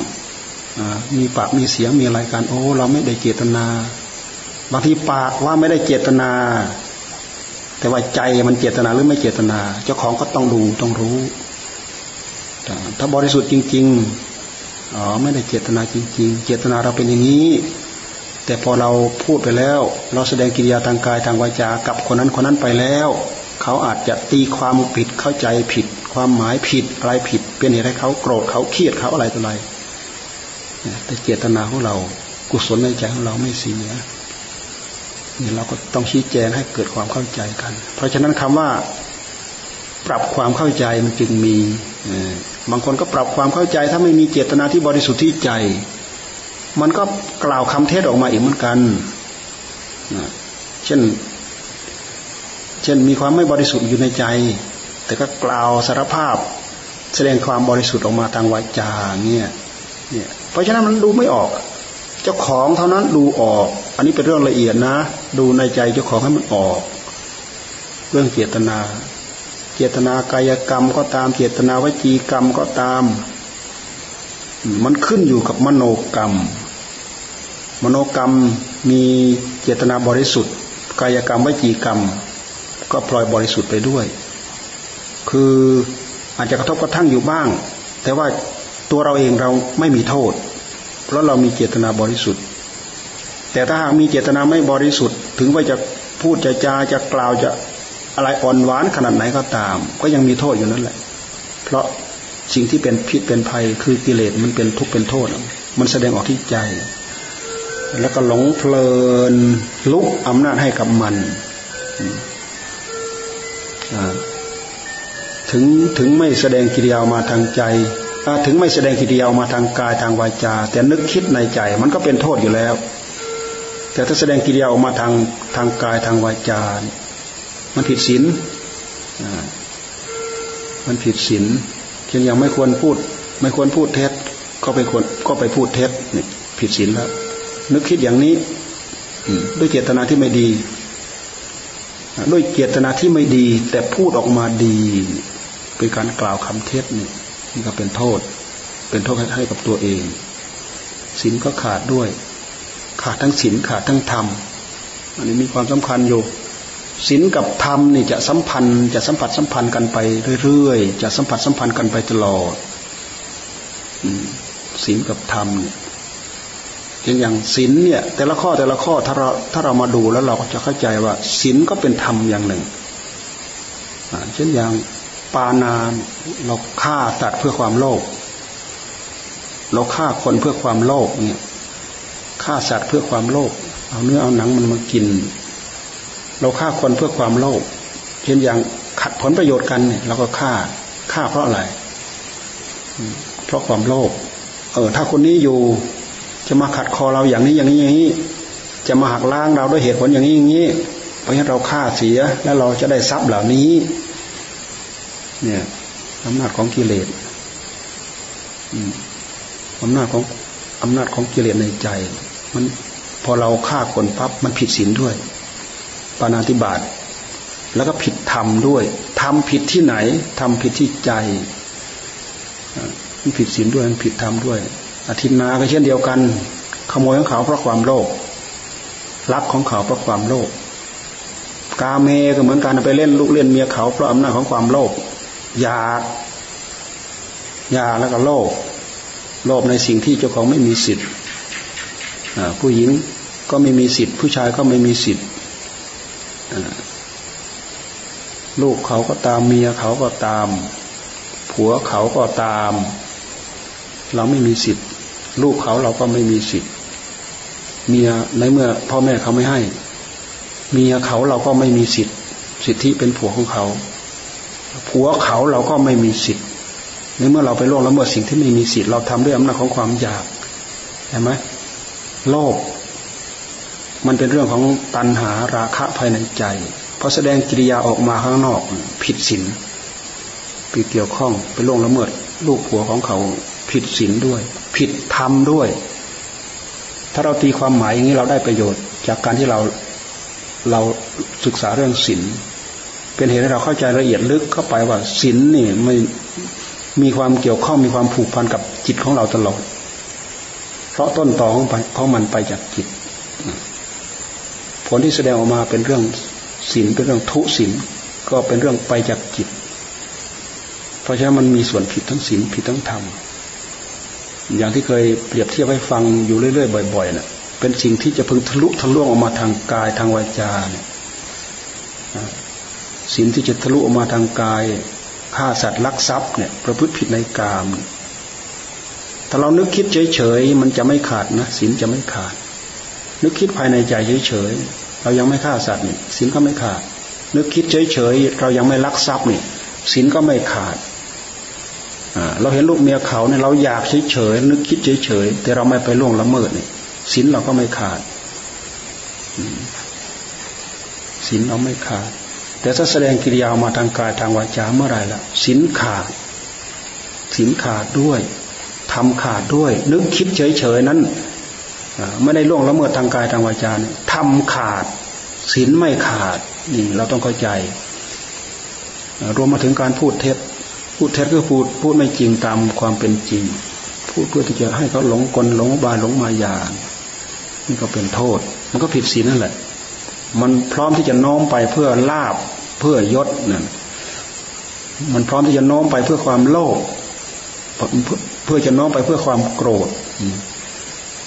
Speaker 1: มีปากมีเสียงมีอะไรกันโอ้ เราไม่ได้เจตนา บางทีปากว่าไม่ได้เจตนา แต่ว่าใจมันเจตนาหรือไม่เจตนา เจ้าของก็ต้องดูต้องรู้ ถ้าบริสุทธิ์จริง ๆ อ๋อไม่ได้เจตนาจริง ๆ เจตนาเราเป็นอย่างนี้ แต่พอเราพูดไปแล้ว เราแสดงกิริยาทางกายทางวาจากับคนนั้นคนนั้นไปแล้ว เขาอาจจะตีความผิดเข้าใจผิด ความหมายผิดอะไรผิด เป็นเหตุให้เขาโกรธเขาเครียดเขาอะไรต่ออะไรแต่เจตนาของเรากุศลในใจของเราไม่เสียเนี่ยเราก็ต้องชี้แจงให้เกิดความเข้าใจกัน เพราะฉะนั้นคำว่า ปรับความเข้าใจมันจึงมีบางคนก็ปรับความเข้าใจ ถ้าไม่มีเจตนาที่บริสุทธิ์ที่ใจ มันก็กล่าวคำเทศออกมาอีกเหมือนกันเช่น เช่นมีความไม่บริสุทธิ์อยู่ในใจ แต่ก็กล่าวสารภาพ แสดงความบริสุทธิ์ออกมาทางวาจาเนี่ยเนี่ย เพราะฉะนั้นมันดูไม่ออก เจ้าของเท่านั้นดูออก อันนี้เป็นเรื่องละเอียดนะ ดูในใจเจ้าของให้มันออก เรื่องเจตนา เจตนากายกรรมก็ตาม เจตนาวจีกรรมก็ตาม มันขึ้นอยู่กับมโนกรรม มโนกรรมมีเจตนาบริสุทธิ์ กายกรรมวจีกรรม ก็ปล่อยบริสุทธิ์ไปด้วย คืออาจจะกระทบกระทั่งอยู่บ้าง แต่ว่าตัวเราเองเราไม่มีโทษ เพราะเรามีเจตนาบริสุทธิ์ แต่ถ้าหากมีเจตนาไม่บริสุทธิ์ ถึงว่าจะพูดจะจาจะกล่าวจะอะไรอ่อนหวานขนาดไหนก็ตาม ก็ยังมีโทษอยู่นั่นแหละ เพราะสิ่งที่เป็นพิษเป็นภัย คือกิเลสมันเป็นทุกข์เป็นโทษ มันแสดงออกที่ใจ แล้วก็หลงเพลินลุกอำนาจให้กับมันถึงถึงไม่แสดงกิริยามาทางใจถึงไม่แสดงกิริยามาทางกายทางวาจา แต่นึกคิดในใจมันก็เป็นโทษอยู่แล้ว แต่ถ้าแสดงกิริยาออกมาทางทางกายทางวาจา มันผิดศีลมันผิดศีลเช่นอย่างไม่ควรพูด ไม่ควรพูดเท็จก็ไปควรก็ไปพูดเท็จนี่ผิดศีลแล้ว นึกคิดอย่างนี้ด้วยเจตนาที่ไม่ดี ด้วยเจตนาที่ไม่ดี แต่พูดออกมาดีเป็นการกล่าวคำเท็จนี่นี่ก็เป็นโทษ เป็นโทษให้กับตัวเองศีลก็ขาดด้วย ขาดทั้งศีลขาดทั้งธรรมอันนี้มีความสำคัญอยู่ศีลกับธรรมนี่จะสัมพันธ์จะสัมผัสสัมพันธ์กันไปเรื่อยๆ จะสัมผัสสัมพันธ์กันไปตลอดศีลกับธรรมเนี่ย อย่างศีลเนี่ย แต่ละข้อแต่ละข้อถ้าเราถ้าเรามาดูแล้วเราก็จะเข้าใจว่าศีลก็เป็นธรรมอย่างหนึ่งเช่นอย่างปานานเราฆ่าตัดเพื่อความโลภเราฆ่าคนเพื่อความโลภเนี่ยฆ่าสัตว์เพื่อความโลภเอาเนื้อเอาหนังมันมากิน เราฆ่าคนเพื่อความโลภเช่นอย่างขัดผลประโยชน์กันเนี่ยเราก็ฆ่าฆ่าเพราะอะไร เพราะความโลภเออถ้าคนนี้อยู่ จะมาขัดคอเราอย่างนี้อย่างนี้อย่างนี้ จะมาหักล้างเราด้วยเหตุผลอย่างนี้อย่างนี้ เพราะฉะนั้นเราฆ่าเสียแล้วเราจะได้ทรัพย์เหล่านี้ เนี่ยอำนาจของกิเลสอำนาจของอำนาจของกิเลสในใจ มันพอเราฆ่าคนปั๊บมันผิดศีลด้วย ปานาธิบาตแล้วก็ผิดธรรมด้วยทำผิดที่ไหนทำผิดที่ใจมันผิดศีลด้วยมันผิดธรรมด้วย อธินาก็เช่นเดียวกัน ขโมยของเขาเพราะความโลภลักของเขาเพราะความโลภกาเมก็เหมือนกันไปเล่นลูกเล่นเมียเขาเพราะอำนาจของความโลภอยากอยากแล้วก็โลภโลภในสิ่งที่เจ้าของไม่มีสิทธิ์ผู้หญิงก็ไม่มีสิทธิ์ ผู้ชายก็ไม่มีสิทธิ์ลูกเขาก็ตามเมียเขาก็ตาม ผัวเขาก็ตาม เราไม่มีสิทธิ์ ลูกเขาเราก็ไม่มีสิทธิ์เมียในเมื่อ พ่อแม่เขาไม่ให้ เมียเขาเราก็ไม่มีสิทธิ์ สิทธิเป็นผัวของเขาผัวเขาเราก็ไม่มีสิทธิ์ในเมื่อเราไปล่วงละเมิดสิ่งที่ไม่มีสิทธิ์เราทำด้วยอำนาจของความอยากเห็นไหมโลภมันเป็นเรื่องของตัณหาราคะภายในใจพอแสดงกิริยาออกมาข้างนอก ผิดศีลไปเกี่ยวข้องไปล่วงละเมิดลูกผัวของเขา ผิดศีลด้วย ผิดธรรมด้วย ถ้าเราตีความหมายอย่างนี้เราได้ประโยชน์ จากการที่เราเราศึกษาเรื่องศีลเป็นเหตุให้เราเข้าใจละเอียดลึกเข้าไปว่าศีลนี่ไม่มีความเกี่ยวข้องมีความผูกพันกับจิตของเราตลอด เพราะต้นตอของของมันไปจากจิต ผลที่แสดงออกมาเป็นเรื่องศีลเป็นเรื่องทุศีลก็เป็นเรื่องไปจากจิต เพราะฉะนั้นมันมีส่วนผิดทั้งศีลผิดทั้งธรรม อย่างที่เคยเปรียบเทียบให้ฟังอยู่เรื่อยๆบ่อยๆนะ่ะเป็นสิ่งที่จะพึงทะลุทะลวงออกมาทางกายทางวาจาเนี่ยศีลที่จะทะลุออกมาทางกายฆ่าสัตว์ลักทรัพย์เนี่ยประพฤติผิดในกาม ถ้าเรานึกคิดเฉยๆมันจะไม่ขาดนะศีลจะไม่ขาด นึกคิดภายในใจเฉยๆเรายังไม่ฆ่าสัตว์นี่ศีลก็ไม่ขาด นึกคิดเฉยๆเรายังไม่ลักทรัพย์นี่ศีลก็ไม่ขาด เราเห็นลูกเมียเขาเนี่ยเราอยากเฉยๆนึกคิดเฉยๆแต่เราไม่ไปล่วงละเมิดเนี่ยศีลเราก็ไม่ขาดศีลเราไม่ขาด แต่ถ้าแสดงกิริยามาทางกายทางวาจาเมื่อไรล่ะสินขาดสินขาดด้วยทำขาดด้วย นึกคิดเฉยๆนั้นไม่ได้ล่วงละเมิดทางกายทางวาจาเนี่ยทำขาดสินไม่ขาดนี่เราต้องเข้าใจ รวมมาถึงการพูดเท็จ พูดเท็จก็พูดพูดไม่จริงตามความเป็นจริง พูดเพื่อที่จะให้เขาหลงกลหลงบาหลงมายานี่ก็เป็นโทษ มันก็ผิดศีลนั่นแหละ มันพร้อมที่จะน้อมไปเพื่อลาบเพื่อยศนั่นมันพร้อมที่จะน้อมไปเพื่อความโลภเพื่อจะน้อมไปเพื่อความโกรธ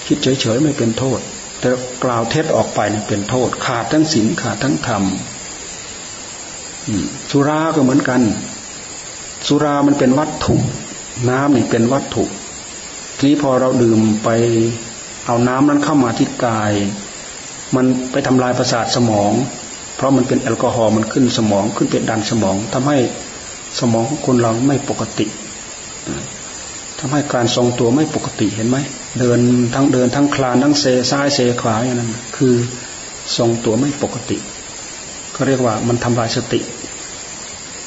Speaker 1: คิดเฉยๆไม่เป็นโทษ แต่กล่าวเท็จออกไปเป็นโทษ ขาดทั้งศีลขาดทั้งธรรมสุราก็เหมือนกัน สุรามันเป็นวัตถุ น้ำนี่เป็นวัตถุ ทีนี้พอเราดื่มไปเอาน้ำนั้นเข้ามาที่กาย มันไปทำลายประสาทสมอง เพราะมันเป็นแอลกอฮอล์มันขึ้นสมองขึ้นเป็นดันสมองทำให้สมองของคนเราไม่ปกติทำให้การทรงตัวไม่ปกติเห็นไหมเดินทั้งเดินทั้งคลานทั้งเซซ้ายเซขวาอย่างนั้นคือทรงตัวไม่ปกติ ก็เรียกว่ามันทำลายสติ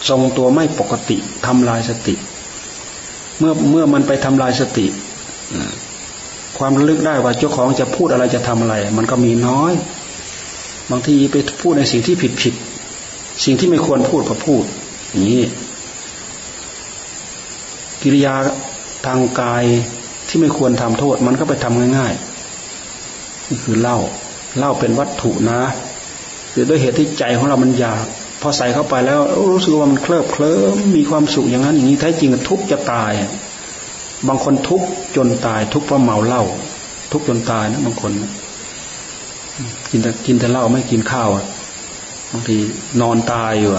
Speaker 1: ทรงตัวไม่ปกติทำลายสติ เมื่อเมื่อมันไปทำลายสติความลึกได้ว่าเจ้าของจะพูดอะไรจะทำอะไร มันก็มีน้อย บางทีไปพูดในสิ่งที่ผิดผิดสิ่งที่ไม่ควรพูดก็พูดอย่างนี้กิริยาทางกายที่ไม่ควรทำโทษ มันก็ไปทำง่ายๆนี่คือเล่าเล่าเป็นวัตถุนะหรือด้วยเหตุที่ใจของเรามันอยาก พอใส่เข้าไปแล้วรู้สึกว่ามันเคลิบเคลิ้มมีความสุขอย่างนั้นอย่างนี้แท้จริงทุกจะตาย บางคนทุกจนตาย ทุกเพราะเมาเหล้าทุกจนตายนะบางคนกินแต่กินแต่เหล้าไม่กินข้าวบางทีนอนตายอยู่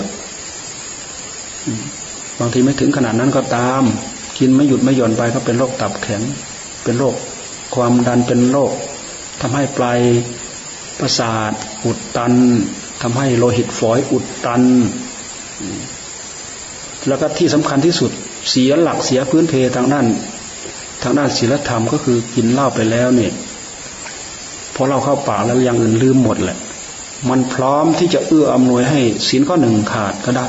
Speaker 1: บางทีไม่ถึงขนาดนั้นก็ตาม กินไม่หยุดไม่หย่อนไปก็เป็นโรคตับแข็ง เป็นโรคความดันเป็นโรคทำให้ปลายประสาทอุดตัน ทำให้โลหิตฝอยอุดตัน แล้วก็ที่สำคัญที่สุดเสียหลักเสียพื้นเพทางด้าน ทางด้านศีลธรรมก็คือกินเหล้าไปแล้วเนี่ยพอเราเข้าปากแล้วยังอื่นลืมหมดแหละ มันพร้อมที่จะเอื้ออำนวยให้ศีลข้อหนึ่งขาดก็ได้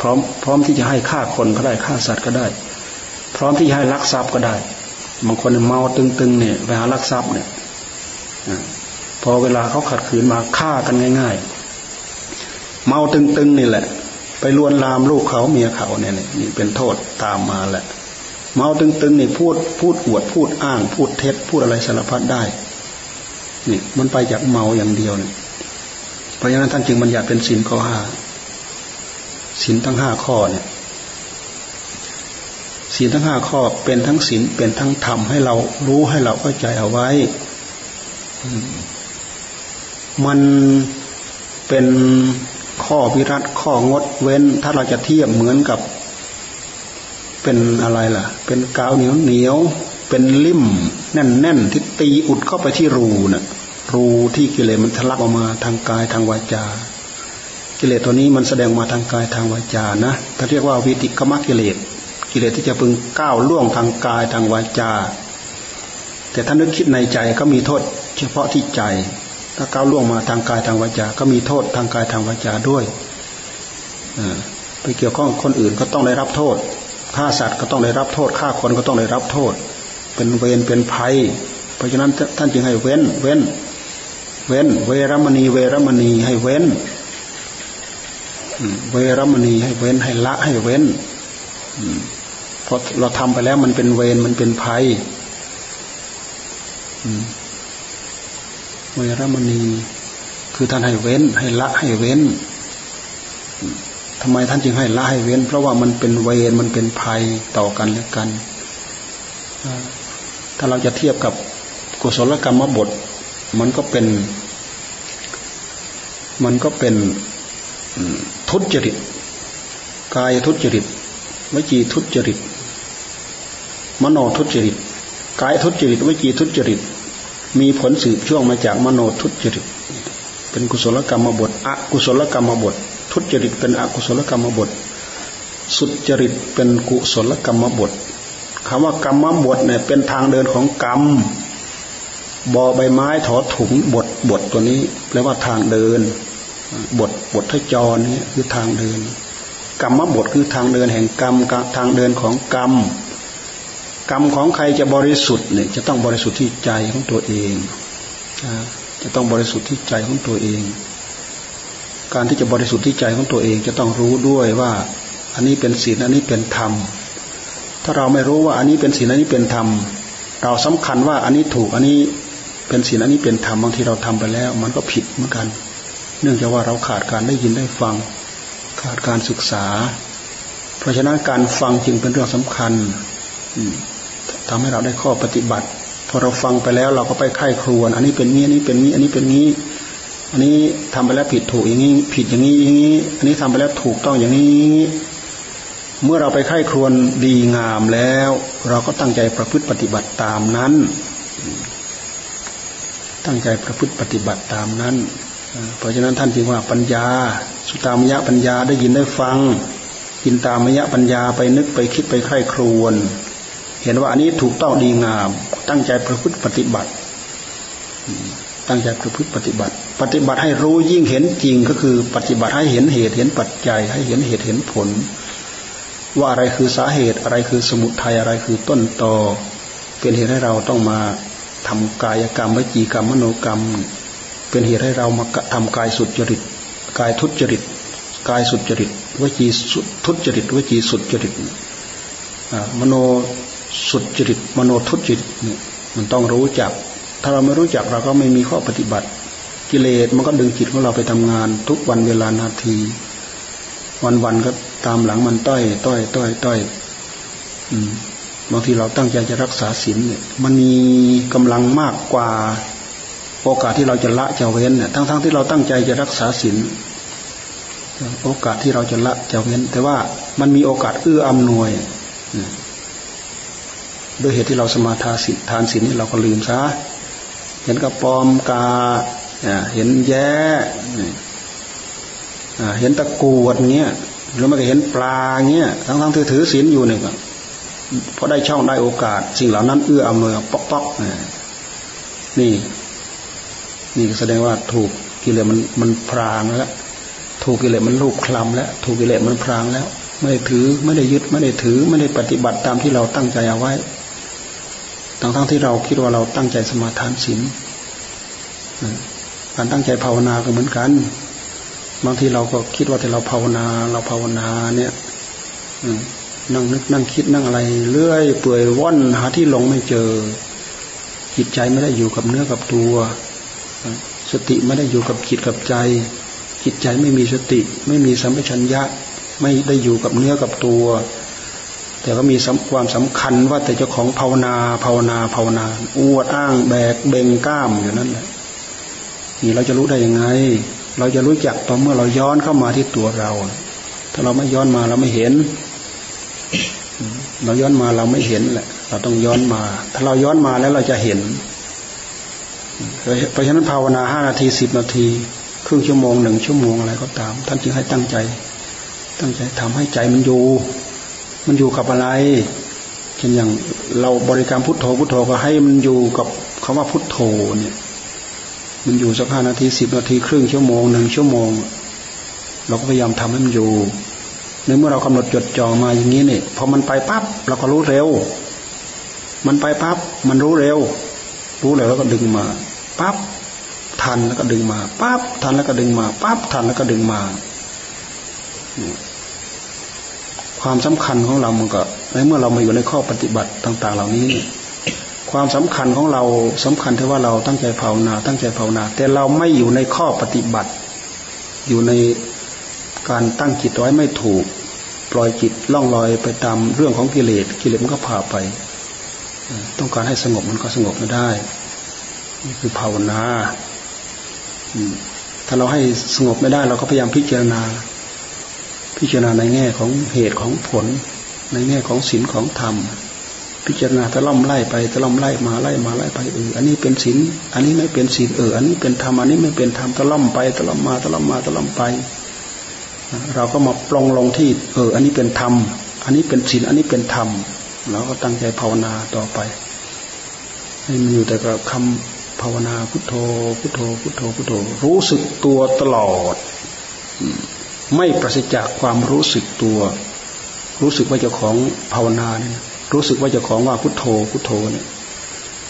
Speaker 1: พร้อมพร้อมที่จะให้ฆ่าคนก็ได้ฆ่าสัตว์ก็ได้ พร้อมที่จะให้ลักทรัพย์ก็ได้บางคนเมาตึงๆเนี่ยไปหาลักทรัพย์เนี่ย พอเวลาเขาขัดขืนมาฆ่ากันง่าย ๆ เมาตึงๆนี่แหละ ไปลวนลามลูกเขาเมียเขาเนี่ยนี่เป็นโทษตามมาแหละ เมาตึงๆนี่พูดพูดอวดพูดอ้าง พูดเท็จ พูดอะไรสารพัดได้นี่มันไปจากเมาอย่างเดียวเนี่ยเพราะฉะนั้นท่านจึงบัญญัติเป็นศีลข้อห้าศีลทั้งห้าข้อเนี่ยศีลทั้งห้าข้อเป็นทั้งศีลเป็นทั้งธรรมให้เรารู้ให้เราเข้าใจเอาไว้ มันเป็นข้อวิรัตข้องดเว้น ถ้าเราจะเทียบเหมือนกับ เป็นอะไรล่ะ เป็นกาวเหนียวเหนียว เป็นลิ่ม แน่นแน่นที่ตีอุดเข้าไปที่รูนะ่ะ รูที่กิเลสมันทะลักออกมาทางกายทางวาจา กิเลสตัวนี้มันแสดงมาทางกายทางวาจานะถ้าเรียกว่าวิติกมกิเลส กิเลสที่จะพึงก้าวล่วงทางกายทางวาจา แต่ถ้านึกคิดในใจก็มีโทษ เฉพาะที่ใจ ถ้าก้าวล่วงมาทางกายทางวาจา ก็มีโทษทางกายทางวาจาด้วยไปเกี่ยวข้องคนอื่นก็ต้องได้รับโทษฆ่าสัตว์ก็ต้องได้รับโทษฆ่าคนก็ต้องได้รับโทษ เป็นเวรเป็นภัย เพราะฉะนั้นท่านจึงให้เว้น เว้น เว้น เวรมณี เวรมณีให้เว้นเวรมณีให้เว้นให้ละให้เว้นเพราะเราทำไปแล้วมันเป็นเวรมันเป็นภัย เวรมณี คือท่านให้เว้น ให้ละให้เว้นทำไมท่านจึงให้ละให้เว้น เพราะว่ามันเป็นเวรมันเป็นภัยต่อกันและกัน ถ้าเราจะเทียบกับกุศลกรรมบท มันก็เป็น มันก็เป็นทุจริต กายทุจริตวจีทุจริต มโนทุจริต กายทุจริตวจีทุจริต มีผลสืบช่วงมาจากมโนทุจริต เป็นกุศลกรรมบทอกุศลกรรมบท ทุจริตเป็นอกุศลกรรมบท สุจริตเป็นกุศลกรรมบทคำว่ากรรมบทเนี่ยเป็นทางเดินของกรรมบอใบไม้ถอถุงบทบทตัวนี้แปลว่าทางเดิน บทบททจรนี่คือทางเดิน กรรมบทคือทางเดินแห่งกรรมทางเดินของกรรม กรรมของใครจะบริสุทธิ์เนี่ยจะต้องบริสุทธิ์ที่ใจของตัวเองจะต้องบริสุทธิ์ที่ใจของตัวเอง การที่จะบริสุทธิ์ที่ใจของตัวเอง จะต้องรู้ด้วยว่า อันนี้เป็นศีลอันนี้เป็นธรรม ถ้าเราไม่รู้ว่าอันนี้เป็นศีลอันนี้เป็นธรรม เราสำคัญว่าอันนี้ถูกอันนี้เป็นศีลอันนี้เป็นธรรมบางทีเราทำไปแล้ว มันก็ผิดเหมือนกัน เนื่องจากว่าเราขาดการได้ยินได้ฟัง ขาดการศึกษา เพราะฉะนั้นการฟังจึงเป็นเรื่องสำคัญ ทำให้เราได้ข้อปฏิบัติ พอเราฟังไปแล้วเราก็ไปไข้ครวน อันนี้เป็นนี้อันนี้เป็นนี้ อันนี้เป็นนี้ อันนี้ทำไปแล้วผิดถูกอย่างนี้ ผิดอย่างนี้อย่างนี้ อันนี้ทำไปแล้วถูกต้องอย่างนี้ เมื่อเราไปไข้ครวนดีงามแล้ว เราก็ตั้งใจประพฤติปฏิบัติตามนั้น ตั้งใจประพฤติปฏิบัติตามนั้น เพราะฉะนั้นท่านจึงว่าปัญญา สุตามยะปัญญาได้ยินได้ฟังกินตามยะปัญญาไปนึกไปคิดไปไข้ครวน เห็นว่าอันนี้ถูกต้องดีงาม ตั้งใจประพฤติปฏิบัติ ตั้งใจประพฤติปฏิบัติ ปฏิบัติให้รู้ยิ่งเห็นจริงก็คือ ปฏิบัติให้เห็นเหตุเห็นปัจจัย ให้เห็นเหตุเห็นผล ว่าอะไรคือสาเหตุอะไรคือสมุทัยอะไรคือต้นตอเป็นเหตุให้เราต้องมาทำกายกรรมวิจีกรรมมโนกรรม เป็นเหตุให้เรามาทำกายสุจริต กายทุจริต กายสุจริตวจีสุทุจริตวจีสุจริตมโน สุดจริตมโนทุจริตเนี่ยมันต้องรู้จัก ถ้าเราไม่รู้จักเราก็ไม่มีข้อปฏิบัติ กิเลสมันก็ดึงจิตของเราไปทำงาน ทุกวันเวลานาที วันวันก็ตามหลังมันต้อย ต้อย ต้อย ต้อยบางทีเราตั้งใจจะรักษาศีลเนี่ย มันมีกำลังมากกว่าโอกาสที่เราจะละจะเว้นเนี่ยทั้งๆทที่เราตั้งใจจะรักษาศีลโอกาสที่เราจะละจะเว้น แต่ว่ามันมีโอกาสเอื้ออำนวย ด้วยเหตุที่เราสมาทานศีลทานศีลนี่เราก็ลืมซะเห็นกระปอมกาเห็นแย้เห็นตะกูดเงี้ยหรือไม่ก็เห็นปลาเงี้ยทั้งทั้งที่ถือศีลอยู่เนี่ยพอได้ช่องได้โอกาส สิ่งเหล่านั้นเอื้ออำนวยป๊อกป๊อกนี่ นี่แสดงว่าถูกกิเลสมันมันพรางแล้วถูกกิเลสมันลูกคลำแล้ว ถูกกิเลสมันพรางแล้ว ไม่ได้ถือไม่ได้ยึดไม่ได้ถือ ไม่ได้ปฏิบัติตามที่เราตั้งใจเอาไว้ ทั้งทั้งที่เราคิดว่าเราตั้งใจสมาทานศีลการตั้งใจภาวนาก็เหมือนกัน บางทีเราก็คิดว่าแต่เราภาวนา เราภาวนาเนี่ยนั่งนึกนั่งคิดนั่งอะไร เลื่อยเปื่อยว่อนหาที่ลงไม่เจอ จิตใจไม่ได้อยู่กับเนื้อกับตัว สติไม่ได้อยู่กับจิตกับใจ จิตใจไม่มีสติ ไม่มีสัมปชัญญะ ไม่ได้อยู่กับเนื้อกับตัว แต่ก็มีความสำคัญว่าแต่เจ้าของภาวนาภาวนาภาวนาอวดอ้างแบกเบ่งกล้ามอยู่นั่นแหละนี่เราจะรู้ได้ยังไง เราจะรู้จักตอนเมื่อเราย้อนเข้ามาที่ตัวเรา ถ้าเราไม่ย้อนมาเราไม่เห็น เราย้อนมาเราไม่เห็นแหละ เราต้องย้อนมา ถ้าเราย้อนมาแล้วเราจะเห็น เพราะฉะนั้นภาวนาห้านาทีสิบนาที ครึ่งชั่วโมงหนึ่งชั่วโมงอะไรก็ตาม ท่านจึงให้ตั้งใจ ตั้งใจทำให้ใจมันอยู่ มันอยู่กับอะไรเช่นอย่างเราบริกรรมพุทโธพุทโธก็ให้มันอยู่กับคาว่าพุทโธเนี่ย มันอยู่สักห้านาทีสิบนาทีครึ่งชั่วโมงหนึ่งชั่วโมง เราก็พยายามทำให้มันอยู่ในเมื่อเรากำหนดจดจ่อมาอย่างนี้เนี่ยพอมันไปปั๊บเราก็รู้เร็ว มันไปปั๊บมันรู้เร็ว รู้เร็วแล้วก็ดึงมาปั๊บทันแล้วก็ดึงมาปั๊บทันแล้วก็ดึงมาปั๊บทันแล้วก็ดึงมา ความสำคัญของเรามันก็ในเมื่อเรามาอยู่ในข้อปฏิบัติต่าง ๆ เหล่านี้ ความสำคัญของเราสำคัญที่ว่าเราตั้งใจภาวนา ตั้งใจภาวนา แต่เราไม่อยู่ในข้อปฏิบัติ อยู่ในการตั้งจิตไว้ไม่ถูก ปล่อยจิตล่องลอยไปตามเรื่องของกิเลสกิเลสมันก็พาไป ต้องการให้สงบมันก็สงบไม่ได้ นี่คือภาวนาถ้าเราให้สงบไม่ได้ เราก็พยายามพิจารณา พิจารณาในแง่ของเหตุของผล ในแง่ของศีลของธรรม พิจารณาตะล่อมไล่ไปตะล่อมไล่มาไล่มาไล่ไปเอออันนี้เป็นศีลอันนี้ไม่เป็นศีลเอออันนี้เป็นธรรมอันนี้ไม่เป็นธรรมตะล่อมไปตะล่อมมาตะล่อมมาตะล่อมไป เราก็มาปลงลงที่เออ อันนี้เป็นธรรม อันนี้เป็นศีลอันนี้เป็นธรรมเราก็ตั้งใจภาวนาต่อไปให้มันอยู่แต่กับคำภาวนาพุทโธพุทโธพุทโธพุทโธรู้สึกตัวตลอด ไม่ประสิทธิ์จากความรู้สึกตัว รู้สึกว่าเจ้าของภาวนาเนี่ยรู้สึกว่าเจ้าของว่าพุทโธพุทโธเนี่ย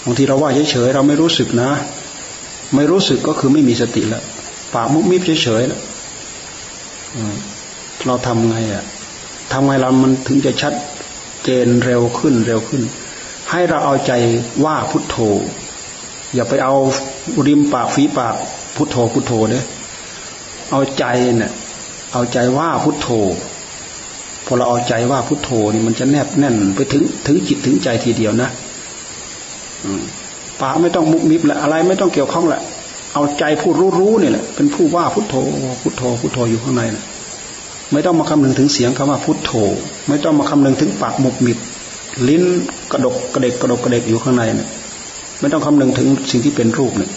Speaker 1: บางทีเราว่าเฉยๆเราไม่รู้สึกนะ ไม่รู้สึกก็คือไม่มีสติแล้วปากมุกมิบเฉยๆแล้วเราทำไงอะทำไงเรามันถึงจะชัดเจนเร็วขึ้นเร็วขึ้น ให้เราเอาใจว่าพุทโธ อย่าไปเอาริมปากฝีปากพุทโธพุทโธเนี่ยเอาใจเนี่ย เอาใจว่าพุทโธพอเราเอาใจว่าพุทโธนี่มันจะแนบแน่นไปถึงถึงจิตถึงใจทีเดียวนะปากไม่ต้องมุกมิบและอะไรไม่ต้องเกี่ยวข้องแหละเอาใจพูดรู้รู้นี่แหละเป็นผู้ว่าพุทโธพุทโธพุทโธอยู่ข้างในนะไม่ต้องมาคำนึงถึงเสียงคำว่าพุทโธ ไม่ต้องมาคำนึงถึงปากมุกมิบลิ้นกระดกกระเดกกระดกกระเดกอยู่ข้างในนะไม่ต้องคำนึงถึงสิ่งที่เป็นรูปเนี่ย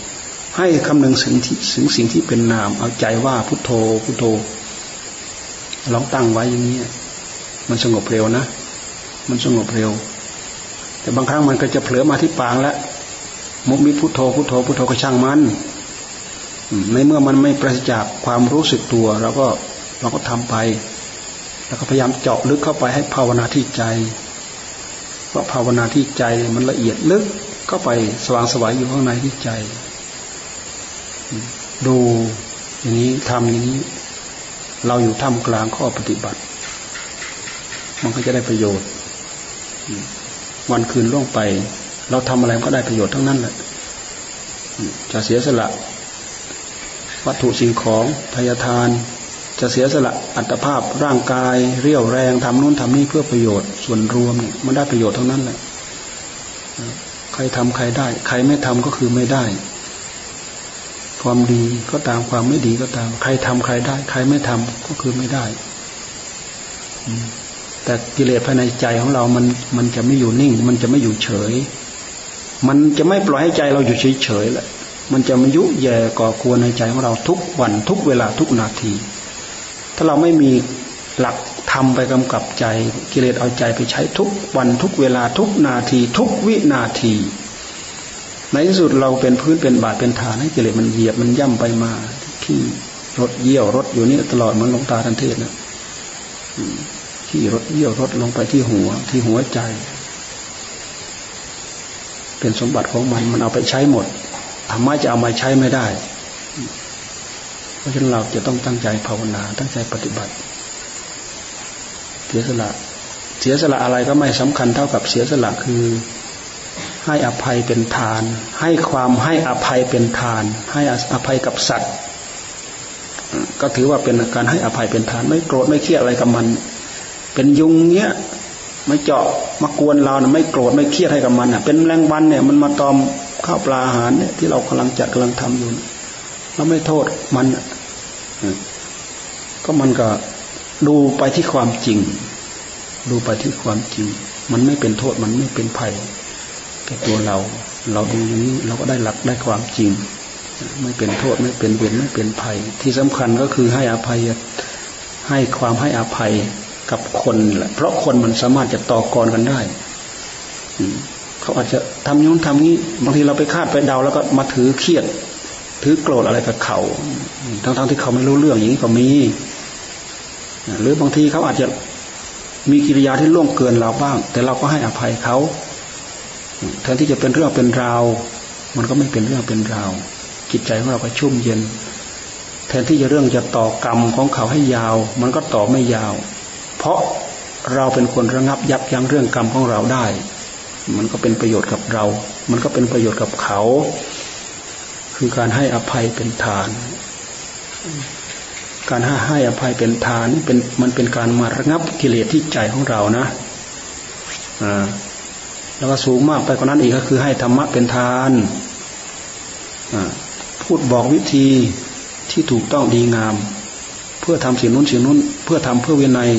Speaker 1: ให้คำนึงถึงสิ่งสิ่งที่เป็นนาม เอาใจว่าพุทโธพุทโธ ลองตั้งไว้อย่างนี้มันสงบเร็วนะ มันสงบเร็ว แต่บางครั้งมันก็จะเผลอมาที่ปางแล้วมุกมิพุโทโธพุโทโธพุโทโธก็ช่างมันในเมื่อมันไม่ประจากความรู้สึกตัวเราก็เราก็ทำไป แล้วก็พยายามเจาะลึกเข้าไปให้ภาวนาที่ใจเพราะภาวนาที่ใจมันละเอียดลึกเข้าไปสว่างสวายอยู่ข้างในที่ใจ ดูอย่างนี้ทำอย่างนี้ เราอยู่ท่ามกลางข้อปฏิบัติ มันก็จะได้ประโยชน์ วันคืนล่วงไป เราทำอะไรก็ได้ประโยชน์ทั้งนั้นแหละจะเสียสละ วัตถุสิ่งของทาทาน จะเสียสละอัตภาพร่างกาย เรี่ยวแรงทำนู่นทำนี่เพื่อประโยชน์ส่วนรวมเนี่ยมันได้ประโยชน์ทั้งนั้นแหละใครทำใครได้ ใครไม่ทำก็คือไม่ได้ ความดีก็ตามความไม่ดีก็ตาม ใครทำใครได้ ใครไม่ทำก็คือไม่ได้แต่กิเลสภายในใจของเรามัน มันจะไม่อยู่นิ่ง มันจะไม่อยู่เฉย มันจะไม่ปล่อยให้ใจเราอยู่เฉยเฉยแหละ มันจะมายุแย่ก่อกวนในใจของเราทุกวันทุกเวลาทุกนาที ถ้าเราไม่มีหลักทำไปกำกับใจ กิเลสเอาใจไปใช้ทุกวันทุกเวลาทุกนาที ทุกวินาที ในที่สุดเราเป็นพื้นเป็นบาดเป็นฐานให้กิเลสมันเหยียบมันย่ำไปมาขี้รถเยี่ยวรถอยู่นี่ตลอดเหมือนลงตาทันเทศนะขี้รถเยี่ยวรถลงไปที่หัว ที่หัวใจ เป็นสมบัติของมันมันเอาไปใช้หมดธรรมะจะเอามาใช้ไม่ได้ เพราะฉะนั้นเราจะต้องตั้งใจภาวนา ตั้งใจปฏิบัติ เสียสละ เสียสละอะไรก็ไม่สำคัญเท่ากับเสียสละคือ ให้อภัยเป็นทาน ให้ความให้อภัยเป็นทาน ให้อภัยกับสัตว์ ก็ถือว่าเป็นการให้อภัยเป็นทาน ไม่โกรธไม่เครียดอะไรกับมัน เป็นยุงเนี้ยไม่เจาะมากวนเรานะไม่โกรธไม่เครียดให้กับมันอะเป็นแรงวันเนี่ยมันมาตอมข้าวปลาอาหารเนี่ยที่เรากำลังจัดกำลังทำอยู่เราไม่โทษมันก็มันก็ดูไปที่ความจริง ดูไปที่ความจริง มันไม่เป็นโทษมันไม่เป็นภัย ตัวเรา เราดูอย่างนี้เราก็ได้หลักได้ความจริง ไม่เป็นโทษไม่เป็นเวรไม่เป็นภัย ที่สำคัญก็คือให้อภัยให้ความให้อภัยกับคนแหละ เพราะคนมันสามารถจะต่อกรกันได้เขาอาจจะทำนู้นทำนี้บางทีเราไปคาดไปเดาแล้วก็มาถือเครียด ถือโกรธอะไรกับเขาทั้งๆทที่เขาไม่รู้เรื่องอย่างนี้ก็มีหรือบางทีเขาอาจจะมีกิริยาที่ล่วงเกินเราบ้าง แต่เราก็ให้อภัยเขา แทนที่จะเป็นเรื่องเป็นราว มันก็ไม่เป็นเรื่องเป็นราว จิตใจของเราก็ชุ่มเย็น แทนที่จะเรื่องจะต่อกรรมของเขาให้ยาว มันก็ต่อไม่ยาว เพราะเราเป็นคนระงับยับยั้งเรื่องกรรมของเราได้ มันก็เป็นประโยชน์กับเรา มันก็เป็นประโยชน์กับเขา คือการให้อภัยเป็นฐาน การให้ให้อภัยเป็นฐานเป็นมันเป็นการมาระงับกิเลสที่ใจของเรานะ อ่า แล้วก็สูงมากไปกว่านั้นอีกก็คือให้ธรรมะเป็นทานพูดบอกวิธีที่ถูกต้องดีงาม เพื่อทำสิ่งนู้นสิ่งนู้น เพื่อทำเพื่อวินัย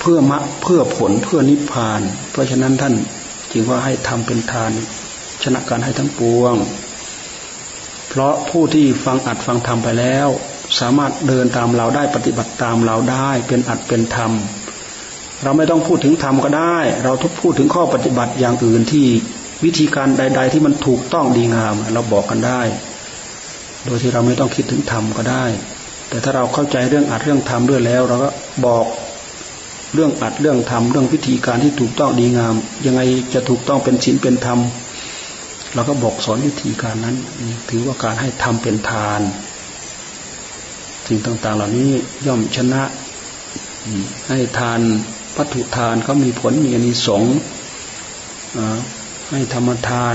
Speaker 1: เพื่อมะเพื่อผลเพื่อนิพพาน เพราะฉะนั้นท่านจึงว่าให้ทำเป็นทาน ชนะการให้ทั้งปวง เพราะผู้ที่ฟังอัดฟังธรรมไปแล้ว สามารถเดินตามเราได้ปฏิบัติตามเราได้ เป็นอัดเป็นธรรม เราไม่ต้องพูดถึงธรรมก็ได้ เราทุกพูดถึงข้อปฏิบัติอย่างอื่นที่วิธีการใด ๆ ที่มันถูกต้องดีงาม เราบอกกันได้ โดยที่เราไม่ต้องคิดถึงธรรมก็ได้ แต่ถ้าเราเข้าใจเรื่องอัดเรื่องธรรมด้วยแล้ว เราก็บอกเรื่องอัดเรื่องทำเรื่องวิธีการที่ถูกต้องดีงาม ยังไงจะถูกต้องเป็นศีลเป็นธรรมเราก็บอกสอนวิธีการนั้น ถือว่าการให้ทำเป็นทานสิ่งต่าง ๆ เหล่านี้ย่อมชนะให้ทาน วัตถุทานก็มีผลมีอนิสงส์ให้ธรรมทาน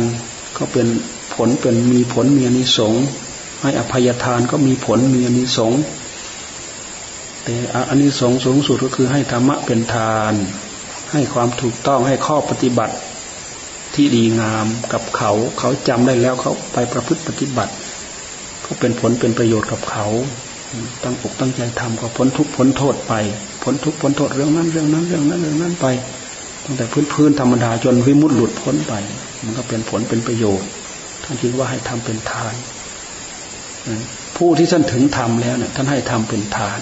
Speaker 1: ก็เป็นผลเป็นมีผลมีอนิสงส์ให้อภัยทานก็มีผลมีอนิสงส์แต่อันนี้สงสูงสุดก็คือให้ธรรมะเป็นทาน ให้ความถูกต้องให้ข้อปฏิบัติที่ดีงามกับเขา เขาจำได้แล้วเขาไปประพฤติปฏิบัติก็เป็นผลเป็นประโยชน์กับเขา ตั้งอกตั้งใจทำก็พ้นทุกพ้นโทษไป พ้นทุกพ้นโทษเรื่องนั้นเรื่องนั้นเรื่องนั้นเรื่องนั้นไป ตั้งแต่พื้นพื้นธรรมดาจนวิมุตติหลุดพ้นไป มันก็เป็นผลเป็นประโยชน์ท่านคิดว่าให้ทำเป็นทานผู้ที่ท่านถึงทำแล้วเนี่ยท่านให้ทำเป็นทาน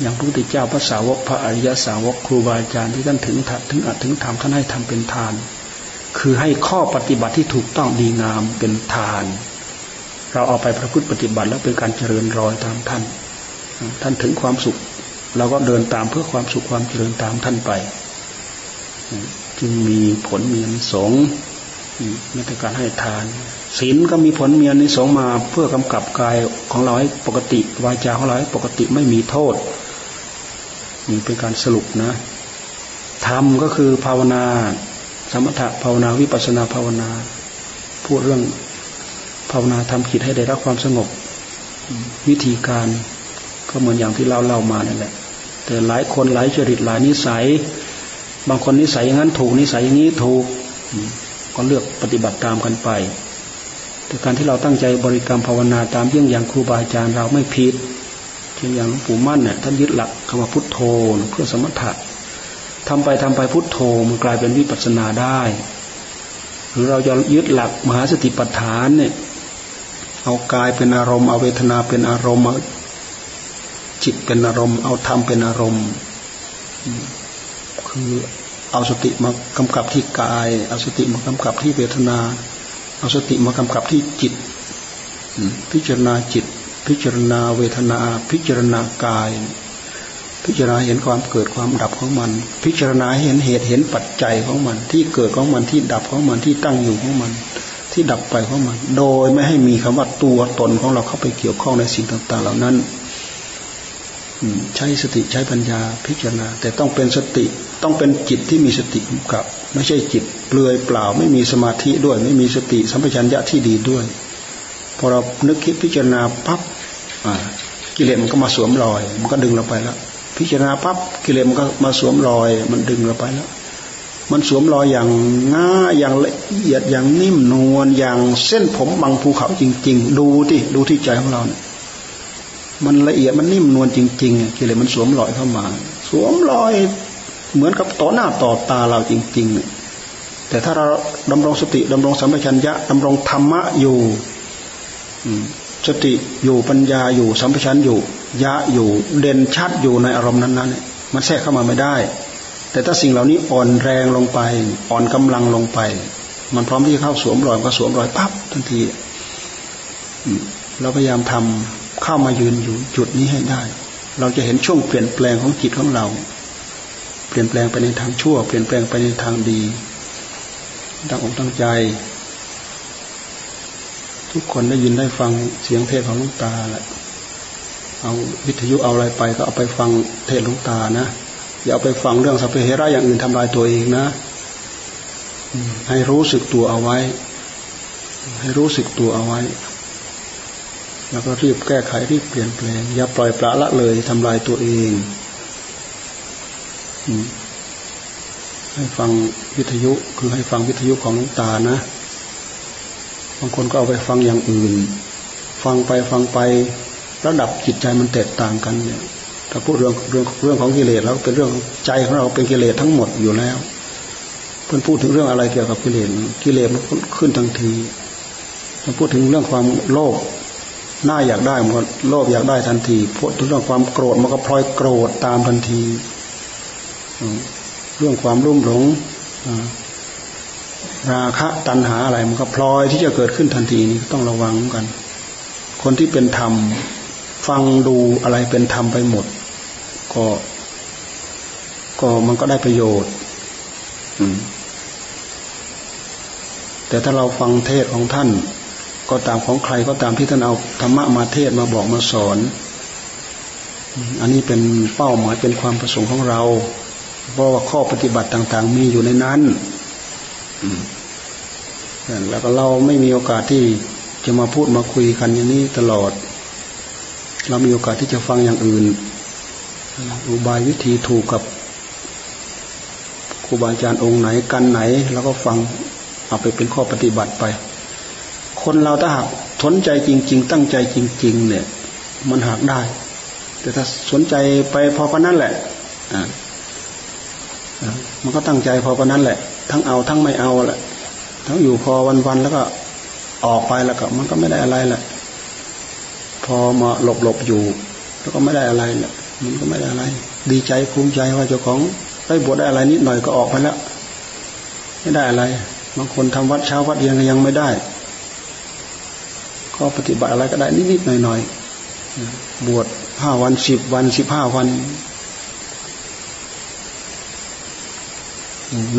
Speaker 1: อย่างพระพุทธเจ้าพระสาวกพระอริยสาวกครูบาอาจารย์ที่ท่านถึงถึงอัดถึงทำท่านให้ทำเป็นทาน คือให้ข้อปฏิบัติที่ถูกต้องดีงามเป็นทาน เราเอาไปประพฤติปฏิบัติแล้วเป็นการเจริญรอยตามท่าน ท่านถึงความสุข เราก็เดินตามเพื่อความสุขความเจริญตามท่านไปจึงมีผลมีอนิสงส์ในการให้ทานศีลก็มีผลมีอนิสงส์มาเพื่อกำกับกายของเราให้ปกติวาจาของเราให้ปกติไม่มีโทษนี่เป็นการสรุปนะธรรมก็คือภาวนา สมถะภาวนาวิปัสนาภาวนา พูดเรื่องภาวนาทำจิตให้ได้รับความสงบ วิธีการก็เหมือนอย่างที่เราเล่ามานั่นแหละ แต่หลายคนหลายจริตหลายนิสัย บางคนนิสัยอย่างนั้นถูกนิสัยอย่างนี้ถูก ก็เลือกปฏิบัติตามกันไปแต่การที่เราตั้งใจบริกรรมภาวนาตามเยี่ยงอย่างครูบาอาจารย์เราไม่ผิดเช่นอย่างหลวงปู่มั่นเนี่ยท่านยึดหลักคำว่าพุทโธเพื่อสมถะทำไปทำไปพุทโธมันกลายเป็นวิปัสสนาได้ หรือเราจะยึดหลักมหาสติปัฏฐานเนี่ยเอากายเป็นอารมณ์เอาเวทนาเป็นอารมณ์ จิตเป็นอารมณ์ เอาธรรมเป็นอารมณ์ คือเอาสติมากำกับที่กาย เอาสติมากำกับที่เวทนา เอาสติมากำกับที่จิต พิจารณาจิต พิจารณาเวทนา พิจารณากาย พิจารณาเห็นความเกิดความดับของมัน พิจารณาเห็นเหตุเห็นปัจจัยของมัน ที่เกิดของมันที่ดับของมันที่ตั้งอยู่ของมัน ที่ดับไปของมัน โดยไม่ให้มีคำว่าตัวตนของเราเข้าไปเกี่ยวข้องในสิ่งต่าง ๆ เหล่านั้น ใช้สติใช้ปัญญาพิจารณา แต่ต้องเป็นสติต้องเป็นจิตที่มีสติกำกับ ไม่ใช่จิตเปลือยเปล่า ไม่มีสมาธิด้วย ไม่มีสติสัมปชัญญะที่ดีด้วยพอเรานึกคิดพิจารณาปั๊บกิเลสมันก็มาสวมรอย มันก็ดึงเราไปแล้ว พิจารณาปั๊บกิเลสมันก็มาสวมรอย มันดึงเราไปแล้ว มันสวมรอยอย่างง่ายอย่างละเอียดอย่างนิ่มนวลอย่างเส้นผมบางภูเขาจริง ๆ ดูที่ดูที่ใจของเราเนี่ย มันละเอียดมันนิ่มนวลจริงๆกิเลสมันสวมรอยเข้ามา สวมรอยเหมือนกับต่อหน้าต่อตาเราจริง ๆ แต่ถ้าเราดำรงสติดำรงสัมปชัญญะดำรงธรรมะอยู่สติอยู่ปัญญาอยู่สัมปชัญญะอยู่ยะอยู่เด่นชัดอยู่ในอารมณ์นั้นๆมันแทรกเข้ามาไม่ได้ แต่ถ้าสิ่งเหล่านี้อ่อนแรงลงไป อ่อนกำลังลงไป มันพร้อมที่จะเข้าสวมรอยก็สวมรอยปั๊บทันทีเราพยายามทำ เข้ามายืนอยู่จุดนี้ให้ได้ เราจะเห็นช่วงเปลี่ยนแปลงของจิตของเรา เปลี่ยนแปลงไปในทางชั่ว เปลี่ยนแปลงไปในทางดีตั้งอกตั้งใจ ทุกคนได้ยินได้ฟังเสียงเทศของลุงตาแหละเอาวิทยุเอาอะไรไปก็เอาไปฟังเทศลุงตานะอย่าเอาไปฟังเรื่องสัพเพเหระอย่างอื่นทำลายตัวเองนะให้รู้สึกตัวเอาไว้ ให้รู้สึกตัวเอาไว้ แล้วก็รีบแก้ไขรีบเปลี่ยนแปลง อย่าปล่อยปละละเลยทำลายตัวเองให้ฟังวิทยุคือให้ฟังวิทยุของหลวงตานะ บางคนก็เอาไปฟังอย่างอื่น ฟังไปฟังไประดับจิตใจมันแตกต่างกันเนี่ยถ้าพูดเรื่องเรื่องเรื่องของกิเลสแล้วเป็นเรื่องใจของเราเป็นกิเลสทั้งหมดอยู่แล้วเพื่อนพูดถึงเรื่องอะไรเกี่ยวกับกิเลสกิเลสมันขึ้นทันทีถ้าพูดถึงเรื่องความโลภ หน้าอยากได้มันโลภอยากได้ทันทีพูดถึงเรื่องความโกรธมันก็พลอยโกรธตามทันที เรื่องความรุ่มหลงราคะตัณหาอะไรมันก็พลอยที่จะเกิดขึ้นทันทีนี้ต้องระวังกัน คนที่เป็นธรรม ฟังดูอะไรเป็นธรรมไปหมด ก็ ก็มันก็ได้ประโยชน์แต่ถ้าเราฟังเทศของท่าน ก็ตามของใครก็ตามที่ท่านเอาธรรมะมาเทศมาบอกมาสอน อันนี้เป็นเป้าหมายเป็นความประสงค์ของเรา เพราะว่าข้อปฏิบัติต่างๆ มีอยู่ในนั้นแล้วก็เราไม่มีโอกาสที่จะมาพูดมาคุยกันอย่างนี้ตลอด เรามีโอกาสที่จะฟังอย่างอื่นอุบายวิธีถูกกับครูบาอาจารย์องค์ไหนกันไหน แล้วก็ฟังเอาไปเป็นข้อปฏิบัติไป คนเราถ้าหากสนใจจริง ๆ ตั้งใจจริง ๆ เนี่ย มันหากได้ แต่ถ้าสนใจไปพอปนั้นแหละมันก็ตั้งใจพอปนั้นแหละ ทั้งเอาทั้งไม่เอาแหละ ทั้งอยู่พอวันๆแล้วก็ออกไปแล้วก็ มันก็ไม่ได้อะไรแหละ พอมาหลบหลบอยู่ แล้วก็ไม่ได้อะไรเนี่ยมันก็ไม่ได้อะไร ดีใจภูมิใจว่าเจ้าของได้บวชได้อะไรนิดหน่อยก็ออกไปแล้วไม่ได้อะไรบางคนทำวัดเช้าวัดเย็นก็ยังไม่ได้ ก็ปฏิบัติอะไรก็ได้นิดๆหน่อยๆบวชห้าวันสิบวันสิบห้าวัน